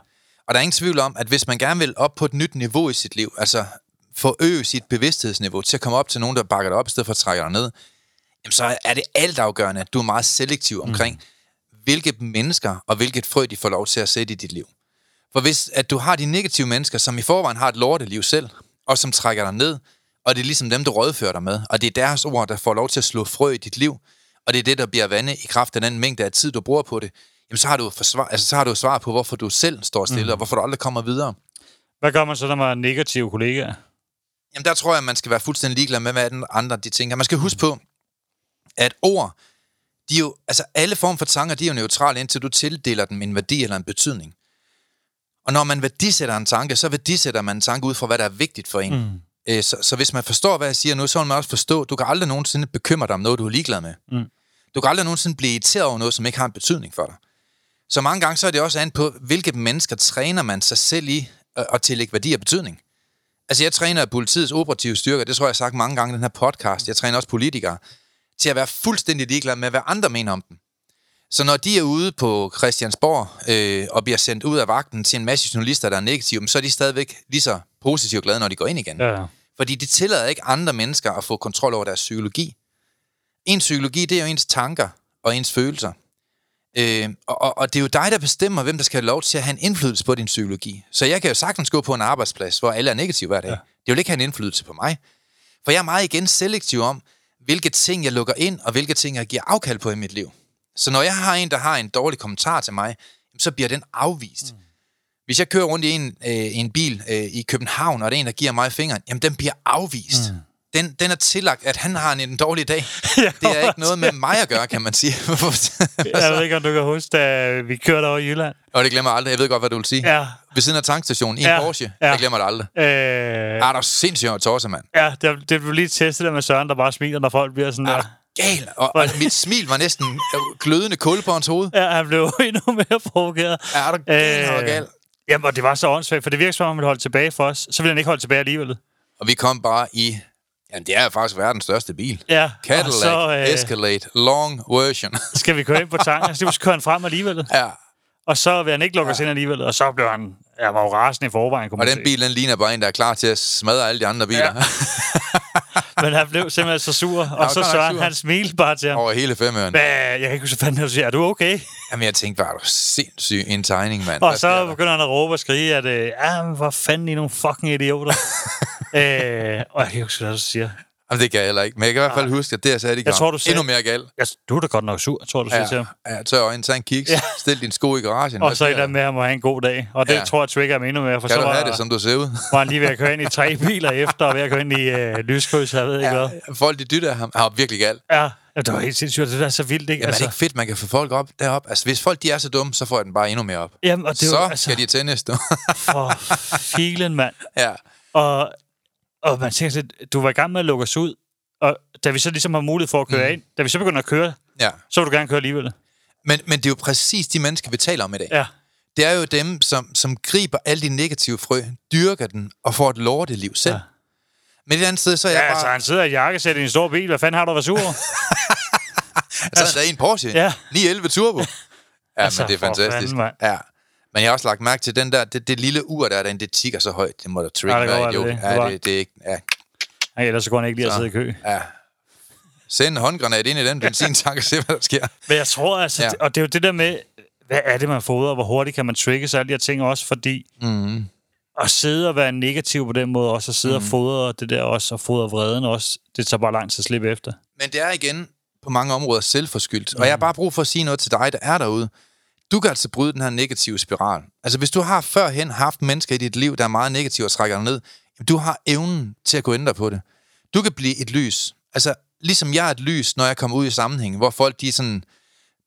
Og der er ingen tvivl om, at hvis man gerne vil op på et nyt niveau i sit liv, altså forøge sit bevidsthedsniveau til at komme op til nogen, der bakker dig op, i stedet for at trække dig ned, jamen så er det altafgørende, at du er meget selektiv omkring, mm. hvilke mennesker og hvilket frø, de får lov til at sætte i dit liv. For hvis at du har de negative mennesker, som i forvejen har et lorteliv selv, og som trækker dig ned, og det er ligesom dem, du rådfører dig med, og det er deres ord, der får lov til at slå frø i dit liv, og det er det, der bliver vandet i kraft af den mængde af tid, du bruger på det, jamen så har du, forsvar, altså, så har du svar på, hvorfor du selv står stille, mm. og hvorfor du aldrig kommer videre. Hvad gør man så, når man er negative kollegaer? Jamen der tror jeg, at man skal være fuldstændig ligeglad med, hvad den andre de tænker. Man skal huske på, at ord, de er jo, altså alle former for tanker, de er jo neutrale, indtil du tildeler dem en værdi eller en betydning. Og når man værdisætter en tanke, så værdisætter man en tanke ud fra, hvad der er vigtigt for en. Mm. Øh, så, så hvis man forstår, hvad jeg siger nu, så vil man også forstå, du kan aldrig nogensinde bekymre dig om noget, du er ligeglad med. Mm. Du kan aldrig nogensinde blive irriteret over noget, som ikke har en betydning for dig. Så mange gange så er det også an på, hvilke mennesker træner man sig selv i at, at tillægge værdi og betydning. Altså, jeg træner politiets operative styrker, det tror jeg, jeg har sagt mange gange i den her podcast. Jeg træner også politikere til at være fuldstændig ligeglade med, hvad andre mener om dem. Så når de er ude på Christiansborg øh, og bliver sendt ud af vagten til en masse journalister, der er negative, så er de stadigvæk lige så positivt glade, når de går ind igen. Ja. Fordi de tillader ikke andre mennesker at få kontrol over deres psykologi. En psykologi, det er jo ens tanker og ens følelser. Øh, og, og, og det er jo dig, der bestemmer, hvem der skal have lov til at have en indflydelse på din psykologi. Så jeg kan jo sagtens gå på en arbejdsplads, hvor alle er negative hver dag. Ja. Det vil ikke have en indflydelse på mig. For jeg er meget igen selektiv om, hvilke ting jeg lukker ind, og hvilke ting jeg giver afkald på i mit liv. Så når jeg har en, der har en dårlig kommentar til mig, så bliver den afvist. Mm. Hvis jeg kører rundt i en, øh, en bil øh, i København, og det er en, der giver mig fingeren, jamen den bliver afvist. Mm. Den, den er tillagt, at han har en, en dårlig dag. Det er ikke noget med mig at gøre, kan man sige. jeg ved ikke, om du kan huske, da vi kørte over Jylland. Og det glemmer jeg aldrig. Jeg ved godt, hvad du vil sige. Ja. Ved siden af tankstationen i en Ja. Porsche. Ja. Jeg glemmer det aldrig. Øh, Ah, der er sindssygt at torse, mand. ja, det, det blev lige testet der med Søren, der bare smiler, når folk bliver sådan Er der. gal? Og, og mit smil var næsten øh, glødende kul på hans hoved. Ja, han blev endnu mere provokeret. Er du gal, øh, gal? Jamen, og det var så åndssvagt, for det virker som om, han holde tilbage for os. Så ville han ikke holde tilbage alligevel. Og vi kom bare i... Jamen, det er faktisk verdens største bil. Ja, Cadillac så øh, Escalade Long Version. skal vi køre ind på tanken, så kører han frem alligevel. ja, Og så vil han ikke lukke os ind alligevel, og så blev han... Jeg var jo rasende i forvejen, kunne og den se. bil, den ligner bare en, der er klar til at smadre alle de andre biler. Ja. Men han blev simpelthen så sur, og var så Søren, han smilte bare til ham. Over hele femøren. Jeg kan ikke huske, hvad fanden siger. Er du okay? Jamen, jeg tænkte bare, du sindssyg en tegning, mand. Og Hvad så der? begynder han at råbe og skrige, at øh, ja, hvor fanden I er nogle fucking idioter. øh, og jeg kan ikke huske, hvad du siger. Jamen, det kan jeg heller ikke. Men jeg kan i hvert fald huske, at det, jeg sagde, det Jeg tror, du sagde- endnu mere galt. Jeg, du er da godt nok sur, tror du siger til ham. Ja, ja, tør øjne, tag en kiks, ja. stil din sko i garagen. Og så eller der? med, at have en god dag. Og det Ja. tror jeg trigger ham endnu mere, for Kan så du var, have det, som du ser ud? var han lige ved at køre ind i tre biler efter, og ved at køre ind i øh, lyskryds, jeg ved ikke hvad. Ja, folk, de dytter ham. Han var virkelig galt. Ja, ja, det var helt sindssygt. Det er så vildt, ikke? Jamen, altså. er det ikke fedt, man kan få folk op derop? Altså, hvis folk de er så dumme, så får jeg den bare endnu mere op. jamen, og det så var, altså... skal de tændes, du. for filen, mand. ja. Og, og man tænker lidt, du var i gang med at lukke os ud, og da vi så ligesom har mulighed for at køre mm. ind, da vi så begynder at køre, ja. så vil du gerne køre alligevel. Men, men det er jo præcis de mennesker, vi taler om i dag. Ja, Det er jo dem, som, som griber alle de negative frø, dyrker den og får et lorteliv selv. Ja. Men et eller andet sted, så er jeg ja bare... altså han sidder i jakkesæt i en stor bil. Hvad fanden har du været sur over? Så er der en Porsche. Ja. 911 Turbo. Ja, Altså, men det er fantastisk. fanden, ja. Men jeg har også lagt mærke til den der, det, det lille ur der, den, det tigger så højt. Det må da trigge Ja, det være idiot. det. Det Ja, var- det, det er ikke... Ja, Nej, ellers så går han ikke lige at Så. sidde i kø. ja. Send en håndgranat ind i den benzintank og se, hvad der sker. Men jeg tror altså, Ja. ja. og det er jo det der med, hvad er det, man fodrer, og hvor hurtigt kan man trigge sig alle de her ting også, fordi Mm. at sidde og være negativ på den måde, også at sidde mm. og fodre det der også, og fodre vreden også, det tager bare lang tid at slippe efter. Men det er igen på mange områder selvforskyldt. Og jeg har bare brug for at sige noget til dig, der er derude. Du kan altså bryde den her negative spiral. Altså hvis du har førhen haft mennesker i dit liv, der er meget negative og trækker dig ned, du har evnen til at kunne ændre på det. Du kan blive et lys. Altså ligesom jeg er et lys, når jeg kommer ud i sammenhæng, hvor folk de er sådan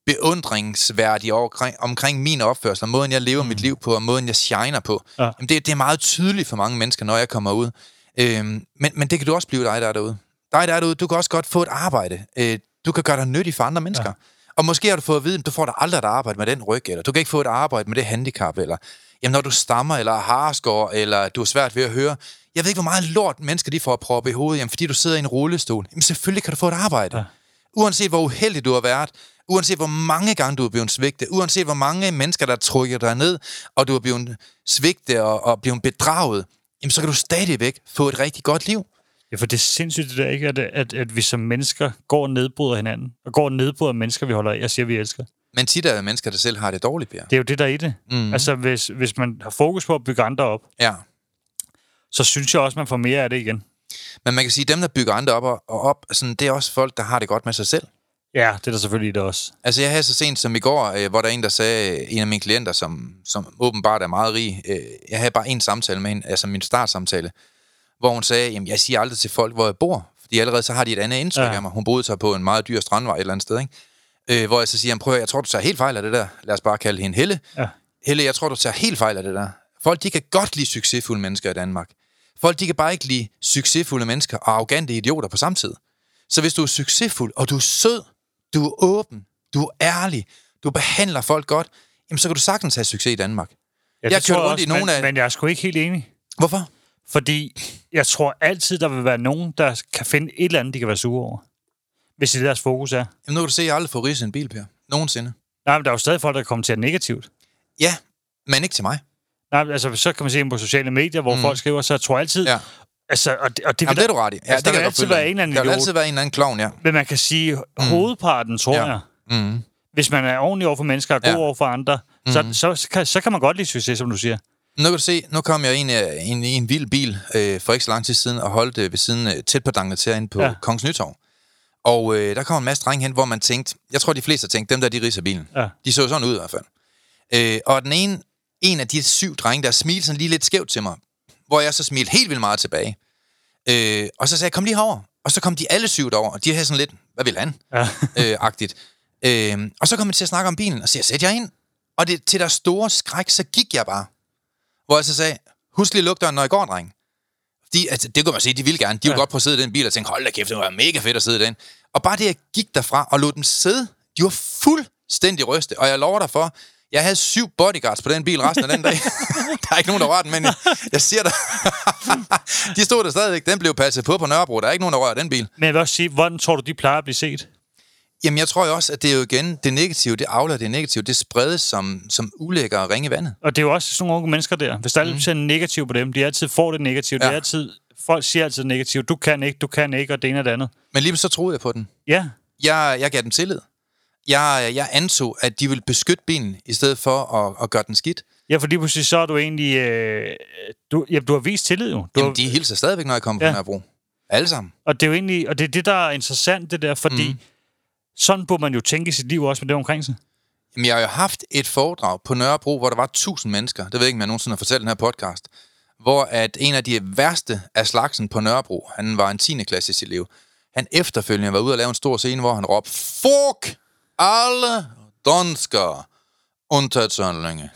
beundringsværdige omkring, omkring min opførsel, og måden jeg lever mm. mit liv på, og måden jeg shiner på. Ja. Jamen, det, det er meget tydeligt for mange mennesker, når jeg kommer ud. Øhm, men, men det kan du også blive dig, der er derude. Dig, der er derude, du kan også godt få et arbejde. Øh, du kan gøre dig nyttig for andre mennesker. Ja. Og måske har du fået at vide, at du får da aldrig et arbejde med den ryg, eller du kan ikke få et arbejde med det handicap, eller jamen, når du stammer, eller har harskår, eller du er svært ved at høre. Jeg ved ikke, hvor meget lort mennesker de får at proppe i hovedet, jamen, fordi du sidder i en rullestol. Jamen selvfølgelig kan du få et arbejde. Ja. Uanset hvor uheldig du har været, uanset hvor mange gange du er blevet svigtet, uanset hvor mange mennesker, der trykker dig ned, og du er blevet svigtet og, og blevet bedraget, jamen så kan du stadigvæk få et rigtig godt liv. Ja, for det er sindssygt det der, ikke? At, at, at vi som mennesker går og nedbryder hinanden, og går og nedbryder mennesker, vi holder af, og siger, vi elsker. Men tit er der mennesker, der selv har det dårligt, Per. Det er jo det, der er i det. Mm. Altså, hvis, hvis man har fokus på at bygge andre op, Ja. så synes jeg også, man får mere af det igen. Men man kan sige, at dem, der bygger andre op og, og op, sådan, det er også folk, der har det godt med sig selv. Ja, det er der selvfølgelig det også. Altså, jeg havde så sent som i går, øh, hvor der er en, der sagde, en af mine klienter, som, som åbenbart er meget rig, øh, jeg havde bare en samtale med hende, altså min startsamtale, hvor hun sagde, jamen, jeg siger aldrig til folk, hvor jeg bor, fordi allerede så har de et andet indtryk Ja. af mig. Hun boede så på en meget dyr strandvej et eller andet sted, ikke? Øh, hvor jeg så siger, jamen, prøv at, jeg tror, du tager helt fejl af det der. Lad os bare kalde hende Helle. Ja. Helle, jeg tror, du tager helt fejl af det der. Folk, de kan godt lide succesfulde mennesker i Danmark. Folk, de kan bare ikke lide succesfulde mennesker og arrogante idioter på samme tid. Så hvis du er succesfuld, og du er sød, du er åben, du er ærlig, du behandler folk godt, jamen så kan du sagtens have succes i Danmark. Ja, Jeg kørte rundt i nogle men, af- Men jeg er sgu ikke helt enig. Hvorfor? Fordi jeg tror altid, der vil være nogen, der kan finde et eller andet, de kan være sure over. Hvis det er deres fokus er. Jamen nu kan du se, at jeg aldrig får ridset en bil, Per. Nogensinde. Nej, men der er jo stadig folk, der kommer til at negativt. Ja, men ikke til mig. Nej, altså, så kan man se på sociale medier, hvor mm. folk skriver, så jeg tror altid... Ja. Altså, og det, og det, Jamen, det er du ret i. Ja, altså, der kan altid være en eller anden Der vil altid være en eller anden klovn, ja. Men man kan sige, mm. hovedparten, tror Ja. jeg, Mm. hvis man er ordentlig over for mennesker og god Ja. over for andre, Mhm. så, så, så, kan, så kan man godt lide succes, som du siger. Nu kan du se, nu kom jeg ind i en, en vild bil øh, for ikke så lang tid siden og holdt øh, ved siden øh, tæt på Dangleterre inde på Ja. Kongens Nytorv. Og øh, der kom en masse drenge hen, hvor man tænkte, jeg tror de fleste har tænkt, dem der, de riser bilen. Ja. De så sådan ud i hvert fald. Øh, og den ene, en af de syv drenge, der smilte sådan lige lidt skævt til mig, hvor jeg så smilte helt vildt meget tilbage. Øh, og så sagde jeg, kom lige herover. Og så kom de alle syv derover, og de havde sådan lidt, hvad vil han? Ja. øh, agtigt. Øh, og så kom man til at snakke om bilen, og siger, sæt jer ind. Og det, til der store skræk, så gik jeg bare. Hvor jeg så sagde, husk lige lugteren, når I går, dreng. De, altså, det kunne man sige, de ville gerne. De ville Ja. godt prøve at sidde i den bil og tænke, hold da kæft, det var mega fedt at sidde i den. Og bare det, jeg gik derfra og lod dem sidde, de var fuldstændig ryste. Og jeg lover dig for, jeg havde syv bodyguards på den bil resten af den dag. der er ikke nogen, der rørte den, men jeg, jeg siger dig. de stod der stadigvæk. Den blev passet på på Nørrebro. Der er ikke nogen, der rører den bil. Men jeg vil også sige, hvordan tror du, de plejer at blive set? Jamen, jeg tror jo også, at det er jo igen det negative, det afler det negative, det spredes som, som ulækker og ringe i vandet. Og det er jo også sådan nogle unge mennesker der. Hvis der altid ser negativt på dem, de altid får det negativt. Ja. Det er altid, folk siger altid negativt. Du kan ikke, du kan ikke, og det ene og det andet. Men lige så troede jeg på den. Ja, Jeg, jeg gav dem tillid. Jeg, jeg antog, at de ville beskytte bilen, i stedet for at, at gøre den skidt. ja for lige pludselig så er du egentlig... Øh, du, ja, du har vist tillid jo. Du Jamen, har, de hilser stadigvæk, når jeg kommer Ja. på Nørrebro. Alle sammen. Og det er jo egentlig, og det er det, der er interessant, det der, fordi mm. Sådan burde man jo tænke i sit liv også med det omkring sig. Jamen, jeg har jo haft et foredrag på Nørrebro, hvor der var 1000 mennesker. Det ved jeg ikke, om jeg nogensinde har fortalt i den her podcast. Hvor at en af de værste af slagsen på Nørrebro, han var en 10. klasses elev, han efterfølgende var ude og lave en stor scene, hvor han råbte, Fuck alle danskere, undtaget Søren Lønge.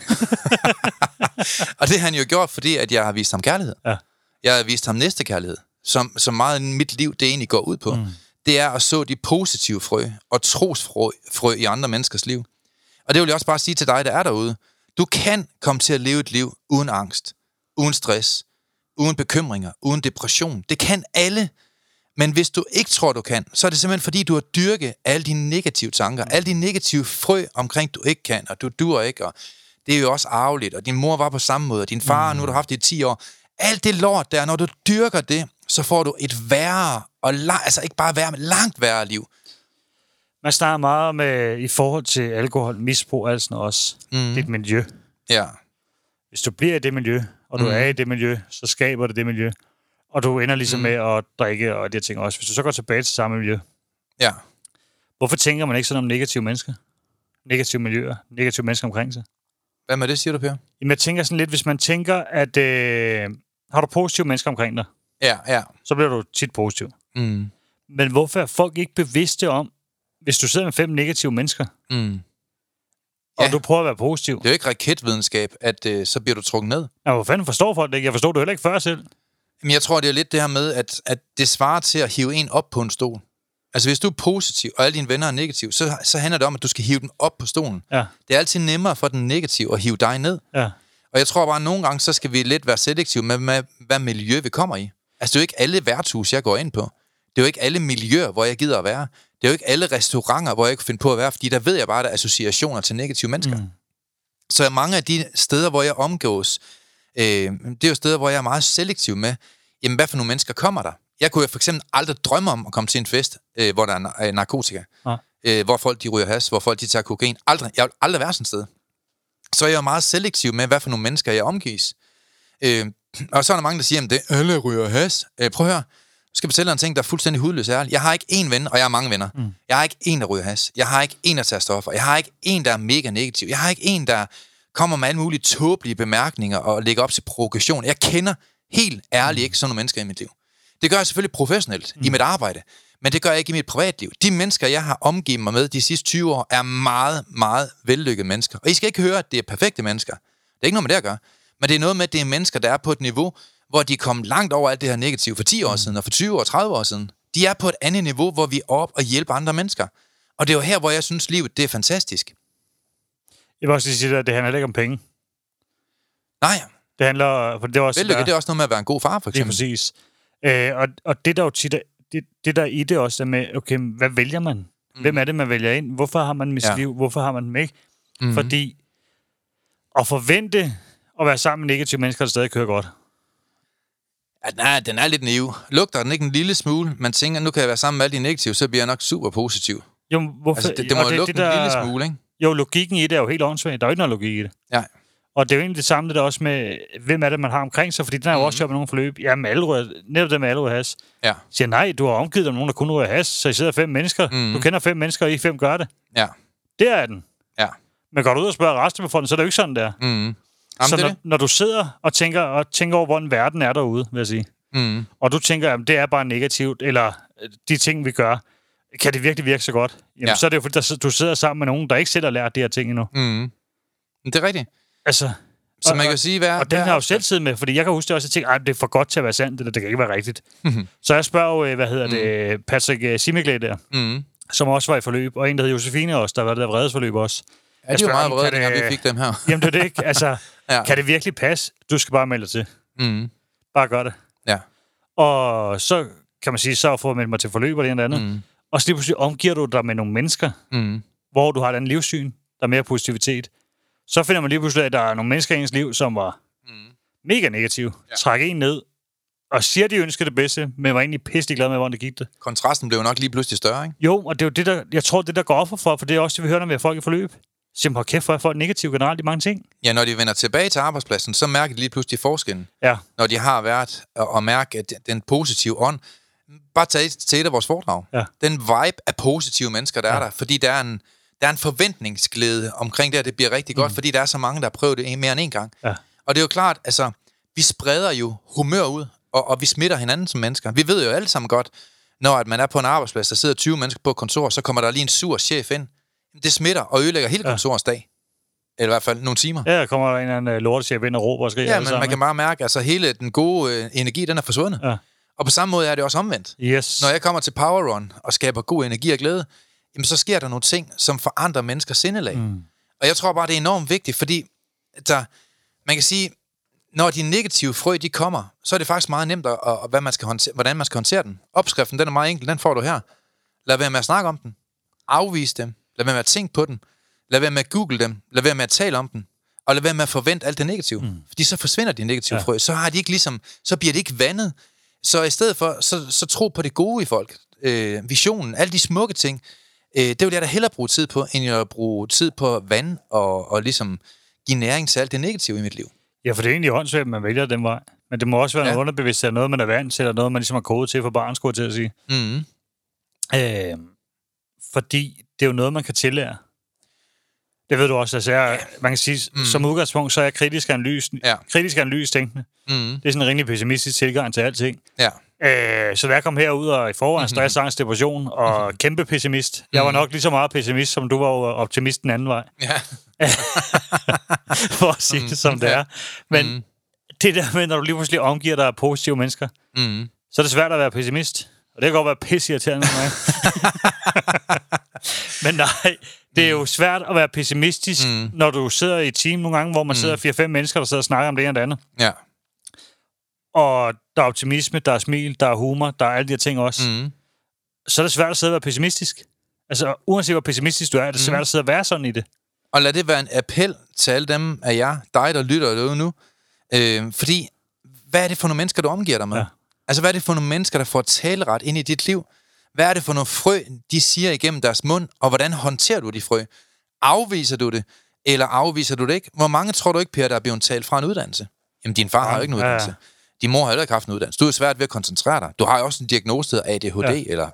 og det har han jo gjort, fordi at jeg har vist ham kærlighed. Ja. Jeg har vist ham næste kærlighed, som, som meget af mit liv det egentlig går ud på. Mm. Det er at så de positive frø og trosfrø frø i andre menneskers liv. Og det vil jeg også bare sige til dig, der er derude. Du kan komme til at leve et liv uden angst, uden stress, uden bekymringer, uden depression. Det kan alle. Men hvis du ikke tror, du kan, så er det simpelthen fordi, du har dyrket alle dine negative tanker, alle de negative frø omkring, du ikke kan, og du dur ikke, og det er jo også arveligt, og din mor var på samme måde, og din far, mm. nu har du haft det i 10 år. Alt det lort der, når du dyrker det, så får du et værre, og la- altså ikke bare værre, men langt værre liv. Man snakker meget om, øh, i forhold til alkohol, misbrug, altså også. Mm. Dit miljø. Ja. Hvis du bliver i det miljø, og du mm. er i det miljø, så skaber det det miljø. Og du ender ligesom mm. med at drikke og de her ting også. Hvis du så går tilbage til samme miljø, Ja. hvorfor tænker man ikke sådan om negative mennesker? Negative miljøer, negative mennesker omkring sig? Hvad med det, siger du, Per? Jamen, jeg tænker sådan lidt, hvis man tænker, at øh, har du positive mennesker omkring dig, Ja, ja. så bliver du tit positiv. Mm. Men hvorfor er folk ikke bevidste om, hvis du sidder med fem negative mennesker, Mm. og Ja. du prøver at være positiv? Det er jo ikke raketvidenskab, at øh, så bliver du trukket ned. Ja, hvor fanden forstår folk det ikke? Jeg forstod det heller ikke før selv. Men jeg tror, det er lidt det her med, at, at det svarer til at hive en op på en stol. Altså, hvis du er positiv, og alle dine venner er negative, så, så handler det om, at du skal hive den op på stolen. Ja, Det er altid nemmere for den negative at hive dig ned. ja. Og jeg tror bare, at nogle gange, så skal vi lidt være selektive med, med hvad miljø vi kommer i. Altså, det er jo ikke alle værtshus, jeg går ind på. Det er jo ikke alle miljøer, hvor jeg gider at være. Det er jo ikke alle restauranter, hvor jeg kan finde på at være, fordi der ved jeg bare, at der er associationer til negative mennesker. Mm. Så mange af de steder, hvor jeg omgås, øh, det er jo steder, hvor jeg er meget selektiv med, jamen, hvad for nogle mennesker kommer der? Jeg kunne jo for eksempel aldrig drømme om at komme til en fest, øh, hvor der er øh, narkotika. Nej. Øh, hvor folk de ryger has, hvor folk de tager kokain. Aldrig. Jeg vil aldrig være sådan et sted. Så er jeg jo meget selektiv med, hvad for nogle mennesker jeg omgives. Øh, og så er der mange, der siger, at det alle ryger has. Øh, prøv at høre. Jeg skal fortælle en ting, der er fuldstændig hudløs ærlig. Jeg har ikke én ven, og jeg har mange venner. Mm. Jeg har ikke en, der ryger has. Jeg har ikke en, der tager stoffer. Jeg har ikke en, der er mega negativ. Jeg har ikke en, der kommer med alle mulige tåbelige bemærkninger og lægger op til provokation. Jeg kender helt ærligt ikke sådan nogle mennesker i mit liv. Det gør jeg selvfølgelig professionelt mm. i mit arbejde, men det gør jeg ikke i mit privatliv. De mennesker, jeg har omgivet mig med de sidste 20 år, er meget, meget vellykkede mennesker. Og I skal ikke høre, at det er perfekte mennesker. Det er ikke noget med det at gøre. Men det er noget med, at det er mennesker, der er på et niveau, hvor de kom langt over alt det her negative for 10 år siden, og for 20 og 30 år siden. De er på et andet niveau, hvor vi er op og hjælper andre mennesker. Og det er jo her, hvor jeg synes, livet det er fantastisk. Jeg vil også lige sige, at det handler ikke om penge. Nej, Det handler... For det er også, vellykke, det er også noget med at være en god far, for eksempel. præcis. Øh, og, og det der jo tit er, det, det der er i det også er med, okay, hvad vælger man? Mm. Hvem er det, man vælger ind? Hvorfor har man mit Ja. liv? Hvorfor har man dem ikke? Mm. Fordi at forvente at være sammen med negative mennesker, der stadig kører godt. Ja, den, er, den er lidt naiv. Lugter den ikke en lille smule? Man tænker, nu kan jeg være sammen med alle de negative, så bliver jeg nok super positiv. Jo, hvorfor? Altså, det, det må jo lugte en lille smule, ikke? Jo, logikken i det er jo helt åndssvagt. Der er jo ikke noget logik i det. Ja. Og det er jo egentlig det samme det der også med, hvem er det, man har omkring sig, fordi den er jo Mhm. også sjov med nogle forløb. Ja, med alle rører, netop det med alle rører has. Ja. Siger, nej, du har omgivet dig med nogen, der kun rører has, så I sidder fem mennesker. Mhm. Mm. Du kender fem mennesker, og I fem gør det. Ja. Der er den. Ja. Men går du ud og spørger resten af befolkningen, så er det jo ikke sådan der. Mm. Jamen, så det er når, når, du sidder og tænker, og tænker over, hvordan verden er derude, vil jeg sige, det. Mm. og du tænker, at det er bare negativt, eller øh, de ting, vi gør, kan det virkelig virke så godt? Jamen, Ja. så er det jo fordi, der, du sidder sammen med nogen, der ikke selv har lært de her ting endnu. Mm. Men det er rigtigt. Altså, Så Og- man kan jo sige, hvad... og den har jeg jo selv siddet med, fordi jeg kan huske det også, at jeg tænkte, at det er for godt til at være sandt, eller det kan ikke være rigtigt. så jeg spørger jo, øh, hvad hedder det, Patrick øh, Simiglæ der, Mm. som også var i forløb, og en, der hed Josefine også, der var det der vredesforløb også. Ja, de var meget vrede, dengang vi fik dem her. Jamen, det er det ikke. Altså, Ja. kan det virkelig passe? Du skal bare melde dig til. Mm. Bare gør det. Ja. Og så kan man sige, så får meldt mig til forløb og det ene og det andet. Mm. Og så lige pludselig omgiver du dig med nogle mennesker, Mm. hvor du har et andet livssyn, der er mere positivitet. Så finder man lige pludselig, at der er nogle mennesker i ens liv, som var Mm. mega negative. Ja. Træk en ned, og siger, de ønsker det bedste, men var egentlig pisselig glad med, hvordan det gik det. Kontrasten blev nok lige pludselig større, ikke? Jo, og det er jo det, der, jeg tror, det der går offer for, for det er også det, vi hører, når vi har folk i forløb. Så hold kæft, hvor er folk negative generelt i mange ting. Ja, når de vender tilbage til arbejdspladsen, så mærker de lige pludselig forskellen. Ja, Når de har været og, mærke at den positive ånd. Bare tag til et af vores foredrag. Ja. Den vibe af positive mennesker, der ja. er der. Fordi der er en, der er en forventningsglæde omkring det, at det bliver rigtig godt, fordi der er så mange, der har prøvet det mere end en gang. ja. Og det er jo klart, altså, vi spreder jo humør ud, og, og vi smitter hinanden som mennesker. Vi ved jo alle sammen godt, når at man er på en arbejdsplads, der sidder 20 mennesker på et kontor, så kommer der lige en sur chef ind. Det smitter og ødelægger hele Ja. kontorets dag. Eller i hvert fald nogle timer. Ja, der kommer en eller anden uh, lortechef ind og råber og skriger. Ja, men sammen, man kan bare mærke, at altså, hele den gode øh, energi, den er forsvundet. Ja. Og på samme måde er det også omvendt. Yes. Når jeg kommer til Power Run og skaber god energi og glæde, jamen så sker der nogle ting, som forandrer menneskers sindelag. Mm. Og jeg tror bare, det er enormt vigtigt, fordi der, man kan sige, når de negative frø, de kommer, så er det faktisk meget nemt, at, at, hvad man skal håndtere, hvordan man skal håndtere den. Opskriften, den er meget enkel, den får du her. Lad være med at snakke om den. Afvis dem. Lad være med at tænke på den. Lad være med at google dem. Lad være med at tale om den. Og lad være med at forvente alt det negative. Mm. Fordi så forsvinder de negative ja. Ja. frø. Så, har de ikke ligesom, så bliver det ikke vandet. Så i stedet for, så, så tro på det gode i folk. Øh, visionen, alle de smukke ting. Øh, det vil jeg da hellere bruge tid på, end at bruge tid på vand og, og ligesom give næring til alt det negative i mit liv. Ja, for det er egentlig åndssvagt, at man vælger den vej. Men det må også være Ja. noget underbevidst, eller noget, man er vant til, eller noget, man ligesom har kodet til for barn, skulle til at sige. Mm. Øh, fordi det er jo noget, man kan tillære. Det ved du også. Altså, jeg, man kan sige, mm. som udgangspunkt, så er jeg kritisk analyse, Ja. kritisk analyse tænkende. Mm. Det er sådan en rimelig pessimistisk tilgang til alting. Ja. Øh, så da jeg kom herud og i forvejen stress, angst, depression og Mhm. kæmpe pessimist. Jeg var nok lige så meget pessimist, som du var optimist den anden vej. Ja. for at sige det, som det Ja. er. Men Mm. det der med, når du lige pludselig omgiver dig af positive mennesker, Mm. så er det svært at være pessimist. Og det kan godt være pisseirriterende for mig. Men nej, det er jo svært at være pessimistisk, mm. når du sidder i et team nogle gange, hvor man mm. sidder 4-5 mennesker, der sidder og snakker om det ene og det andet. Ja. Og der er optimisme, der er smil, der er humor, der er alle de her ting også. Mm. Mm. Så er det svært at sidde og være pessimistisk. Altså, uanset hvor pessimistisk du er, er det svært at sidde og være sådan i det. Og lad det være en appel til alle dem af jer, dig der lytter derude nu. Øh, fordi, hvad er det for nogle mennesker, du omgiver dig med? Ja. Ja. Altså, hvad er det for nogle mennesker, der får taleret ind i dit liv? Hvad er det for nogle frø, de siger igennem deres mund, og hvordan håndterer du de frø? Afviser du det, eller afviser du det ikke? Hvor mange tror du ikke, Per, der er blevet talt fra en uddannelse? Jamen, din far har jo ikke en Ja, ja. Din mor har heller ikke haft en uddannelse. Du er svært ved at koncentrere dig. Du har jo også en diagnose, der ADHD, ja. eller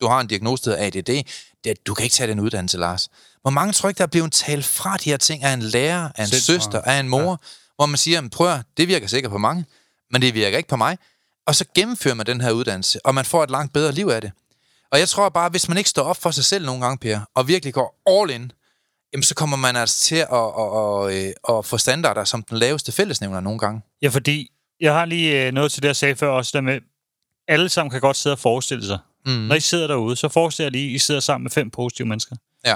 du har en diagnose, der ADD. Det, du kan ikke tage den uddannelse, Lars. Hvor mange tror ikke, der er blevet talt fra de her ting af en lærer, af en Sindssygt søster, af en mor, ja. hvor man siger, "Men prøv det virker sikkert på mange, men det virker ikke på mig. Og så gennemfører man den her uddannelse, og man får et langt bedre liv af det. Og jeg tror bare, hvis man ikke står op for sig selv nogle gange, Per, og virkelig går all in, jamen så kommer man altså til at, at, at, at, at få standarder som den laveste fællesnævner nogle gange. Ja, fordi jeg har lige øh, noget til det, jeg sagde før også, der med, alle sammen kan godt sidde og forestille sig. Mm. Når I sidder derude, så forestil jer lige, at I sidder sammen med fem positive mennesker. Ja.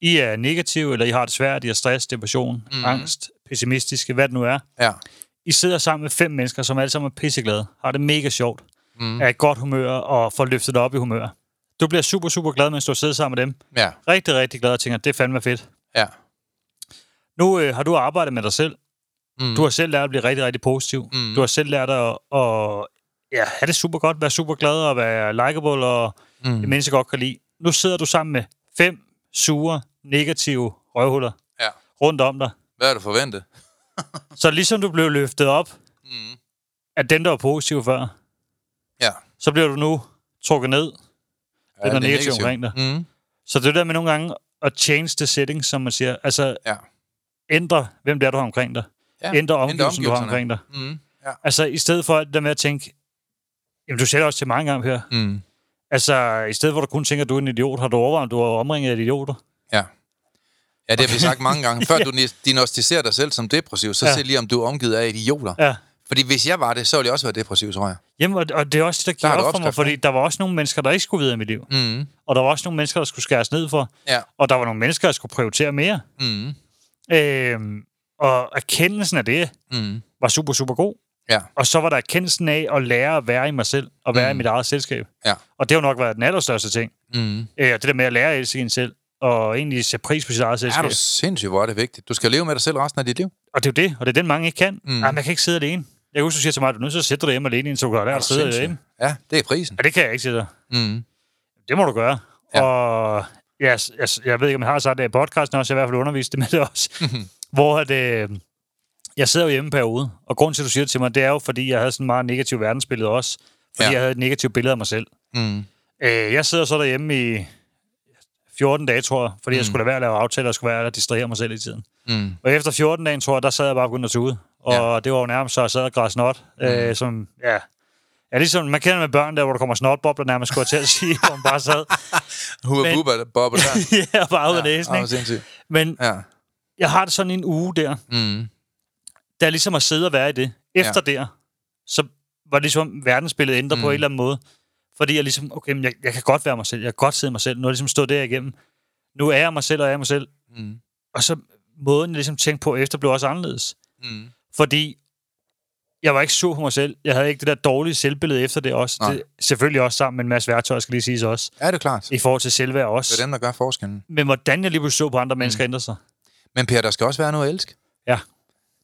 I er negative, eller I har det svært, I har stress, depression, mm. angst, pessimistiske, hvad det nu er. Ja. I sidder sammen med fem mennesker, som alle sammen er pisseglade, har det mega sjovt, Mm. er i godt humør og får løftet op i humør. Du bliver super, super glad, mens du sidder sammen med dem. Ja, Rigtig, rigtig glad og tænker, det er fandme fedt. ja. Nu øh, har du arbejdet med dig selv. Mm. Du har selv lært at blive rigtig, rigtig positiv. Mm. Du har selv lært at, at ja, have det super godt, være super glad og være likable og Mm. mennesker godt kan lide. Nu sidder du sammen med fem sure, negative røvhuller Ja. rundt om dig. Hvad er du forventet? Så ligesom du blev løftet op Mm. af den, der var positiv før, Ja. så bliver du nu trukket ned. ja Den er negativ omkring dig. Mm. Så det er der med nogle gange at change the settings, som man siger. Altså Ja. ændre, hvem det er, du har omkring dig. Ja. Ændre omgivelsen, du har omgivelserne. omkring dig. Mm. Ja. Altså i stedet for det der med at tænke, jamen du det også til mange gange her, Mm. altså i stedet for at du kun tænker, at du er en idiot, har du overvejet, om du er omringet af idioter? Ja. Ja, det har vi sagt mange gange. Før du diagnostiserer dig selv som depressiv, så Ja. ja. se lige, om du er omgivet af idioter. Ja. Fordi hvis jeg var det, så ville jeg også være depressiv, tror jeg. Jamen, og, det er også det, der du op for mig, fordi der var også nogle mennesker, der ikke skulle videre i mit liv. Mm. Og der var også nogle mennesker, der skulle skæres ned for. Ja. Og der var nogle mennesker, der skulle prioritere mere. Mm. Øhm, og erkendelsen af det Mm. var super, super god. Ja. Og så var der erkendelsen af at lære at være i mig selv, og være mm. i mit eget selskab. Ja. Og det har jo nok været den allerstørste ting. Mm. Øh, det der med at lære at elske en selv, og egentlig sætte pris på sit eget Er selskab. du sindssygt, hvor er det vigtigt. Du skal leve med dig selv resten af dit liv. Og det er jo det, og det er den, mange ikke kan. Mm. Ej, man kan ikke sidde alene. Jeg kan huske, du siger til mig, at du er nødt til at sætte dig hjemme alene, så du kan lære Er at sidde sindssyg? derhjemme. Ja, det er prisen. Ja, det kan jeg ikke sige dig. Mm. Det må du gøre. Ja. Ja. Og jeg, jeg, jeg ved ikke, om jeg har sagt det i podcasten også, jeg har i hvert fald undervist det med det også, hvor at, øh, jeg sidder jo hjemme en periode, og grunden til, at du siger det til mig, det er jo, fordi jeg havde sådan en meget negativt verdensbillede også, fordi Ja. jeg havde et negativt billede af mig selv. Mm. Øh, jeg sidder så derhjemme i 14 dage, tror jeg, fordi mm. jeg skulle lade være at lave aftaler, og skulle være at distrahere mig selv i tiden. Mm. Og efter 14 dage, tror jeg, der sad jeg bare og begyndte at tude. Og ja. det var jo nærmest så, jeg sad og græd snot. Mm. Øh, som, ja, Ja, ligesom man kender med børn der, hvor der kommer snotbobler nærmest, skulle jeg til at sige, hvor man bare sad. Hubba bubba bobble der. ja, bare ud af næsen, ikke? Men Ja. Jeg har det sådan en uge der, Mm. der er ligesom at sidde og være i det. Efter ja. der, så var det ligesom verdensbilledet ændret mm. på Mm. en eller anden måde. Fordi jeg ligesom, okay, men jeg, jeg kan godt være mig selv, jeg kan godt sidde mig selv. Nu har jeg ligesom stået der igennem. Nu er jeg mig selv, og jeg er mig selv. Mm. Og så måden, jeg ligesom tænkte på efter, blev også anderledes. Mm. Fordi jeg var ikke sur på mig selv. Jeg havde ikke det der dårlige selvbillede efter det også. Nej. Det, selvfølgelig også sammen med en masse værktøjer, skal lige siges også. Ja, det er klart. I forhold til selvværd Det også. er dem, der gør forskellen. Men hvordan jeg lige pludselig så på andre mennesker ændre sig. Men Per, der skal også være noget at elske. Ja.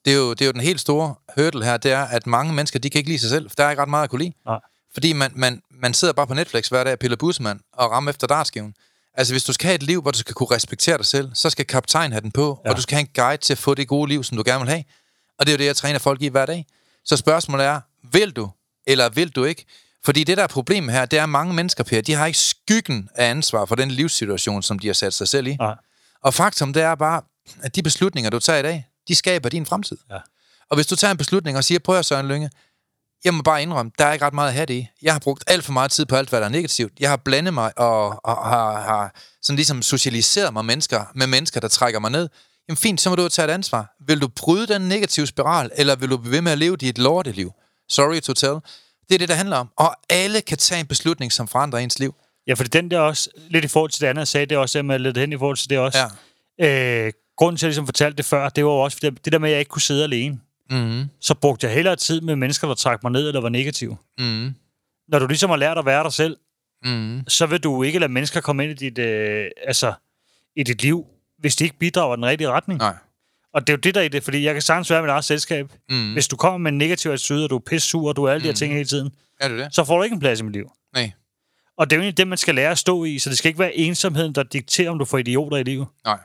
Det er, jo, det er jo den helt store hurdle her, det er, at mange mennesker, de kan ikke lide sig selv, for der er ikke ret meget at kunne lide. Nej. Fordi man, man, man sidder bare på Netflix hver dag og piller bussemand og rammer efter dartskiven. Altså, hvis du skal have et liv, hvor du skal kunne respektere dig selv, så skal kaptajn have den på. Ja. og du skal have en guide til at få det gode liv, som du gerne vil have. Og det er jo det, jeg træner folk i hver dag. Så spørgsmålet er, vil du, eller vil du ikke? Fordi det, der er problemet her, det er, at mange mennesker, Per, de har ikke skyggen af ansvar for den livssituation, som de har sat sig selv i. Nej. Og faktum, det er bare, at de beslutninger, du tager i dag, de skaber din fremtid. Ja. Og hvis du tager en beslutning og siger, prøv at Søren Lynge, jeg må bare indrømme, der er ikke ret meget at have det i. Jeg har brugt alt for meget tid på alt, hvad der er negativt. Jeg har blandet mig og, og har, har sådan ligesom socialiseret mig mennesker, med mennesker, der trækker mig ned. Jamen fint, så må du tage et ansvar. Vil du bryde den negative spiral, eller vil du blive ved med at leve dit lorteliv? Sorry to tell. Det er det, der handler om. Og alle kan tage en beslutning, som forandrer ens liv. Ja, for den der også, lidt i forhold til det andet, sagde, det også, jeg lidt hen i forhold til det også. Ja. Øh, grunden til, at jeg ligesom fortalte det før, det var jo også fordi, det der med, at jeg ikke kunne sidde alene. Mm-hmm. Så brugte jeg hellere tid med mennesker, der trak mig ned, eller var negative. Mm-hmm. Når du ligesom har lært at være dig selv, Mm-hmm. så vil du ikke lade mennesker komme ind i dit, øh, altså, i dit liv, hvis de ikke bidrager i den rigtige retning. Nej. Og det er jo det, der er i det, fordi jeg kan sagtens være med mit eget selskab. Mm. Hvis du kommer med en negativ attitude, og du er pisse sur, og du er alle de her Mm. ting hele tiden, Er det det? så får du ikke en plads i mit liv. Nej. Og det er jo egentlig det, man skal lære at stå i, så det skal ikke være ensomheden, der dikterer, om du får idioter i livet. Nej.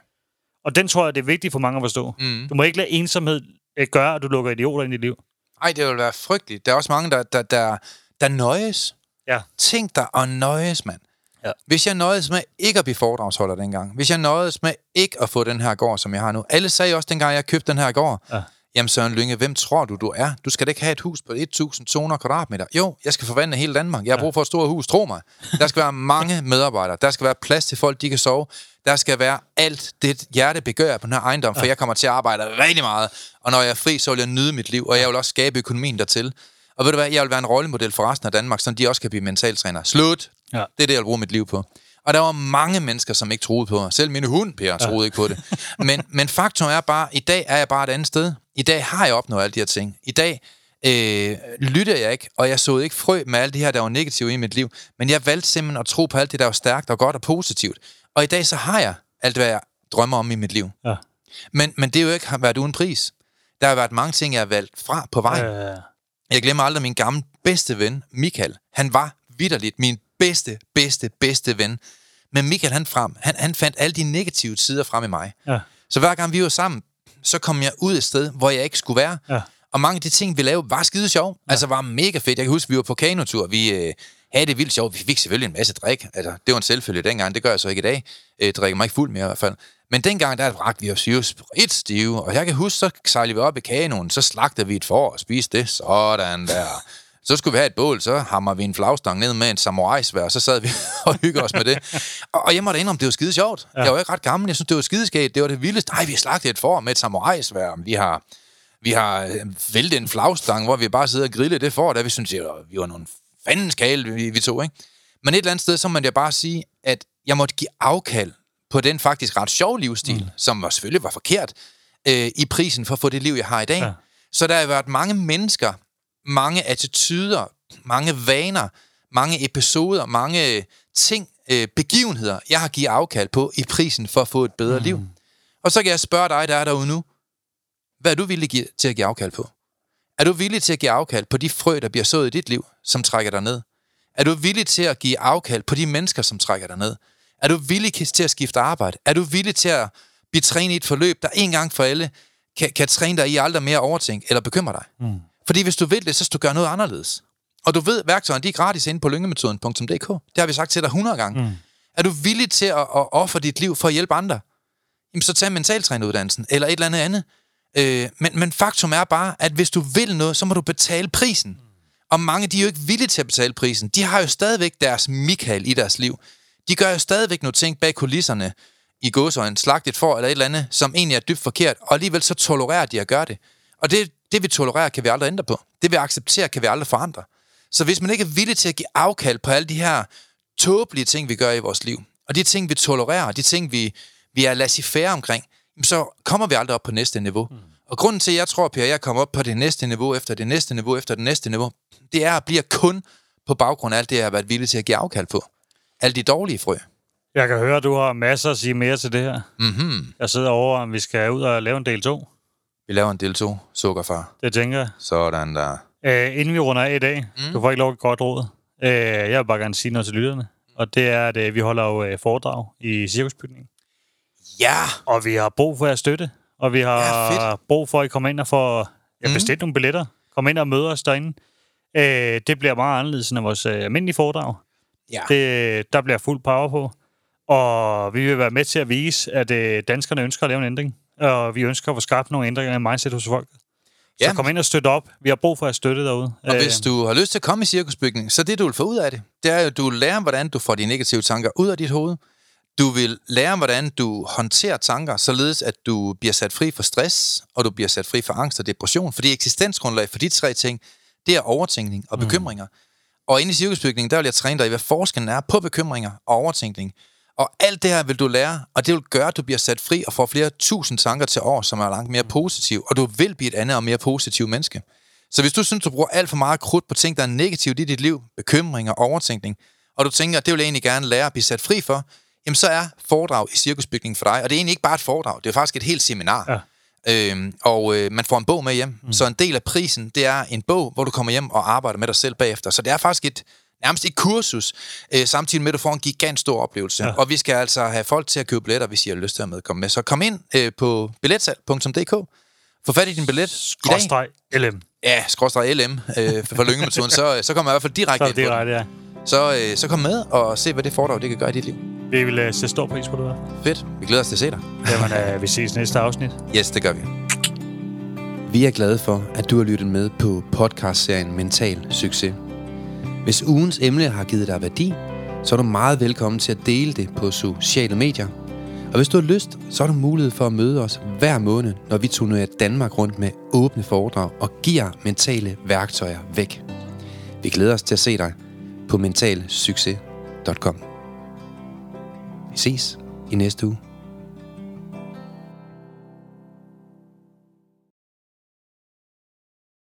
Og den tror jeg, det er vigtigt for mange at forstå. Mm. Du må ikke lade ensomhed øh, gøre, at du lukker idioter ind i dit liv. Ej, det vil være frygteligt. Der er også mange, der, der, der, der nøjes. Ja. Tænk dig at nøjes, mand. Ja. Hvis jeg nøjedes med ikke at blive foredragsholder dengang, hvis jeg nøjedes med ikke at få den her gård, som jeg har nu. Alle sagde også dengang, jeg købte den her gård, Ja. jamen Søren Lynge, hvem tror du, du er? Du skal da ikke have et hus på 1.200 kvadratmeter. Jo, jeg skal forvandle hele Danmark. Jeg har brug for et stort hus, tro mig. Der skal være mange medarbejdere. Der skal være plads til folk, de kan sove. Der skal være alt det hjerte begør på den her ejendom, for jeg kommer til at arbejde rigtig meget. Og når jeg er fri, så vil jeg nyde mit liv, og jeg vil også skabe økonomien dertil. Og ved du hvad, jeg vil være en rollemodel for resten af Danmark, så de også kan blive mentaltræner. Slut! Ja. Det er det, jeg vil bruge mit liv på. Og der var mange mennesker, som ikke troede på mig. Selv mine hund, Per, troede ikke på det. Men, men faktum er bare, i dag er jeg bare et andet sted. I dag har jeg opnået alle de her ting. I dag øh, lyttede jeg ikke, og jeg så ikke frø med alt det her, der var negativt i mit liv. Men jeg valgte simpelthen at tro på alt det, der var stærkt og godt og positivt. Og i dag så har jeg alt, hvad jeg drømmer om i mit liv. Ja. Men, men det er jo ikke været uden pris. Der har været mange ting, jeg har valgt fra på vej. Øh, Jeg glemmer aldrig min gamle bedste ven, Michael. Han var vidderligt min bedste, bedste, bedste ven. Men Michael, han, frem, han, han fandt alle de negative sider frem i mig. ja. Så hver gang vi var sammen, så kom jeg ud et sted, hvor jeg ikke skulle være. Ja. Og mange af de ting, vi lavede, var skide sjov. Ja. Altså var mega fedt. Jeg kan huske, vi var på kanotur. Vi øh, havde det vildt sjovt. Vi fik selvfølgelig en masse drik. Altså, det var en selvfølge dengang. Det gør jeg så ikke i dag. Øh, drikker mig ikke fuld mere i hvert fald. Men dengang, der drak vi os jo et stive. Og jeg kan huske, så sejlede vi op i kanonen. Så slagtede vi et får og spiste det. Sådan der. Så skulle vi have et bål, så hammer vi en flagstang ned med en samurai-svær, og så sad vi og hyggede os med det. Og, og jeg måtte indrømme, det var skide sjovt. Ja. Jeg var ikke ret gammel, jeg synes, det var skideskægt. Det var det vildeste. Nej, vi har slagtet et får med et samurai-svær. Vi har, vi har øh, væltet en flagstang, hvor vi bare sidder og griller det for, der vi synes, var, vi var nogle fandens kale, vi, vi to, ikke? Men et eller andet sted, så må jeg bare sige, at jeg måtte give afkald på den faktisk ret sjove livsstil, mm. som var, selvfølgelig var forkert, øh, i prisen for at få det liv, jeg har i dag. Ja. Så der har været mange mennesker, mange attityder, mange vaner, mange episoder, mange ting, øh, begivenheder, jeg har givet afkald på i prisen for at få et bedre mm. liv. Og så kan jeg spørge dig, der er derude nu, hvad er du villig til at give afkald på? Er du villig til at give afkald på de frø, der bliver sået i dit liv, som trækker dig ned? Er du villig til at give afkald på de mennesker, som trækker dig ned? Er du villig til at skifte arbejde? Er du villig til at blive trænet i et forløb, der en gang for alle kan, kan træne dig i aldrig mere overtænke eller bekymre dig? Mm. Fordi hvis du vil det, så skal du gøre noget anderledes. Og du ved, værktøjerne de er gratis inde på lyngemetoden.dk. Det har vi sagt til dig 100 gange. Mm. Er du villig til at, at ofre dit liv for at hjælpe andre? Jamen, så tag mentaltræneruddannelsen, eller et eller andet andet. Øh, men, men faktum er bare, at hvis du vil noget, så må du betale prisen. Og mange, de er jo ikke villige til at betale prisen. De har jo stadigvæk deres Michael i deres liv. De gør jo stadigvæk nogle ting bag kulisserne i gåsøjne, slagt et for eller et eller andet, som egentlig er dybt forkert, og alligevel så tolererer de at gøre det. Og det, det vi tolererer, kan vi aldrig ændre på. Det vi accepterer, kan vi aldrig forandre. Så hvis man ikke er villig til at give afkald på alle de her tåbelige ting, vi gør i vores liv, og de ting, vi tolererer, de ting, vi, vi er laissez omkring, så kommer vi aldrig op på næste niveau. Mm. Og grunden til, at jeg tror, Per, at jeg kommer op på det næste niveau, efter det næste niveau, efter det næste niveau, det er at blive kun på baggrund af alt det, jeg har været villig til at give afkald på. Alle de dårlige frø. Jeg kan høre, at du har masser at sige mere til det her. Mhm. Jeg sidder over, om vi skal ud og lave en del 2. Vi laver en del 2, sukkerfar. Det tænker jeg. Sådan der. Øh, inden vi runder af i dag, mm. du får ikke lov et godt råd. Øh, jeg vil bare gerne sige noget til lytterne. Og det er, at øh, vi holder jo øh, foredrag i cirkusbygningen. Ja! Og vi har brug for jeres støtte. Og vi har Ja, brug for, at I kommer ind og får ja, Mhm. bestilt nogle billetter. Kom ind og møde os derinde. Øh, det bliver meget anderledes end vores øh, almindelige foredrag. Ja. Det, der bliver fuld power på. Og vi vil være med til at vise, at øh, danskerne ønsker at lave en ændring. Og vi ønsker at få skabt nogle ændringer i mindset hos folk. Så kom ind og støtte op. Vi har brug for at støtte derude. Og hvis du har lyst til at komme i cirkusbygning, så det, du vil få ud af det, det er jo, at du vil lære, hvordan du får de negative tanker ud af dit hoved. Du vil lære, hvordan du håndterer tanker, således at du bliver sat fri for stress, og du bliver sat fri for angst og depression. Fordi eksistensgrundlag for de tre ting, det er overtænkning og bekymringer. Mm. Og inde i cirkusbygningen, der vil jeg træne dig i, hvad forskellen er på bekymringer og overtænkning. Og alt det her vil du lære, og det vil gøre, at du bliver sat fri og får flere tusind tanker til år, som er langt mere positive, og du vil blive et andet og mere positivt menneske. Så hvis du synes, du bruger alt for meget krudt på ting, der er negativt i dit liv, bekymringer og overtænkning, og du tænker, at det vil jeg egentlig gerne lære at blive sat fri for, jamen så er foredrag i cirkusbygningen for dig. Og det er egentlig ikke bare et foredrag, det er faktisk et helt seminar. Ja. Øhm, og øh, man får en bog med hjem. Mm. Så en del af prisen, det er en bog, hvor du kommer hjem og arbejder med dig selv bagefter. Så det er faktisk et nærmest et kursus, øh, samtidig med, at du får en gigant stor oplevelse. Ja. Og vi skal altså have folk til at købe billetter, hvis I har lyst til at medkomme med. Så kom ind øh, på billetsalg.dk, få fat i din billet. Skråstreg LM. Ja, skråstreg LM øh, for lyngemetoden, så, så kommer jeg i hvert fald direkte Så ind det på ret, ja. Så, øh, så kom med og se, hvad det foredrag det kan gøre i dit liv. Vi vil uh, sætte stor pris på det her. Fedt. Vi glæder os til at se dig. Jamen, uh, vi ses næste afsnit. Yes, det gør vi. Vi er glade for, at du har lyttet med på podcastserien Mental Succes. Hvis ugens emne har givet dig værdi, så er du meget velkommen til at dele det på sociale medier. Og hvis du har lyst, så har du mulighed for at møde os hver måned, når vi turnerer Danmark rundt med åbne foredrag og giver mentale værktøjer væk. Vi glæder os til at se dig på mentalsucces.com. Vi ses i næste uge.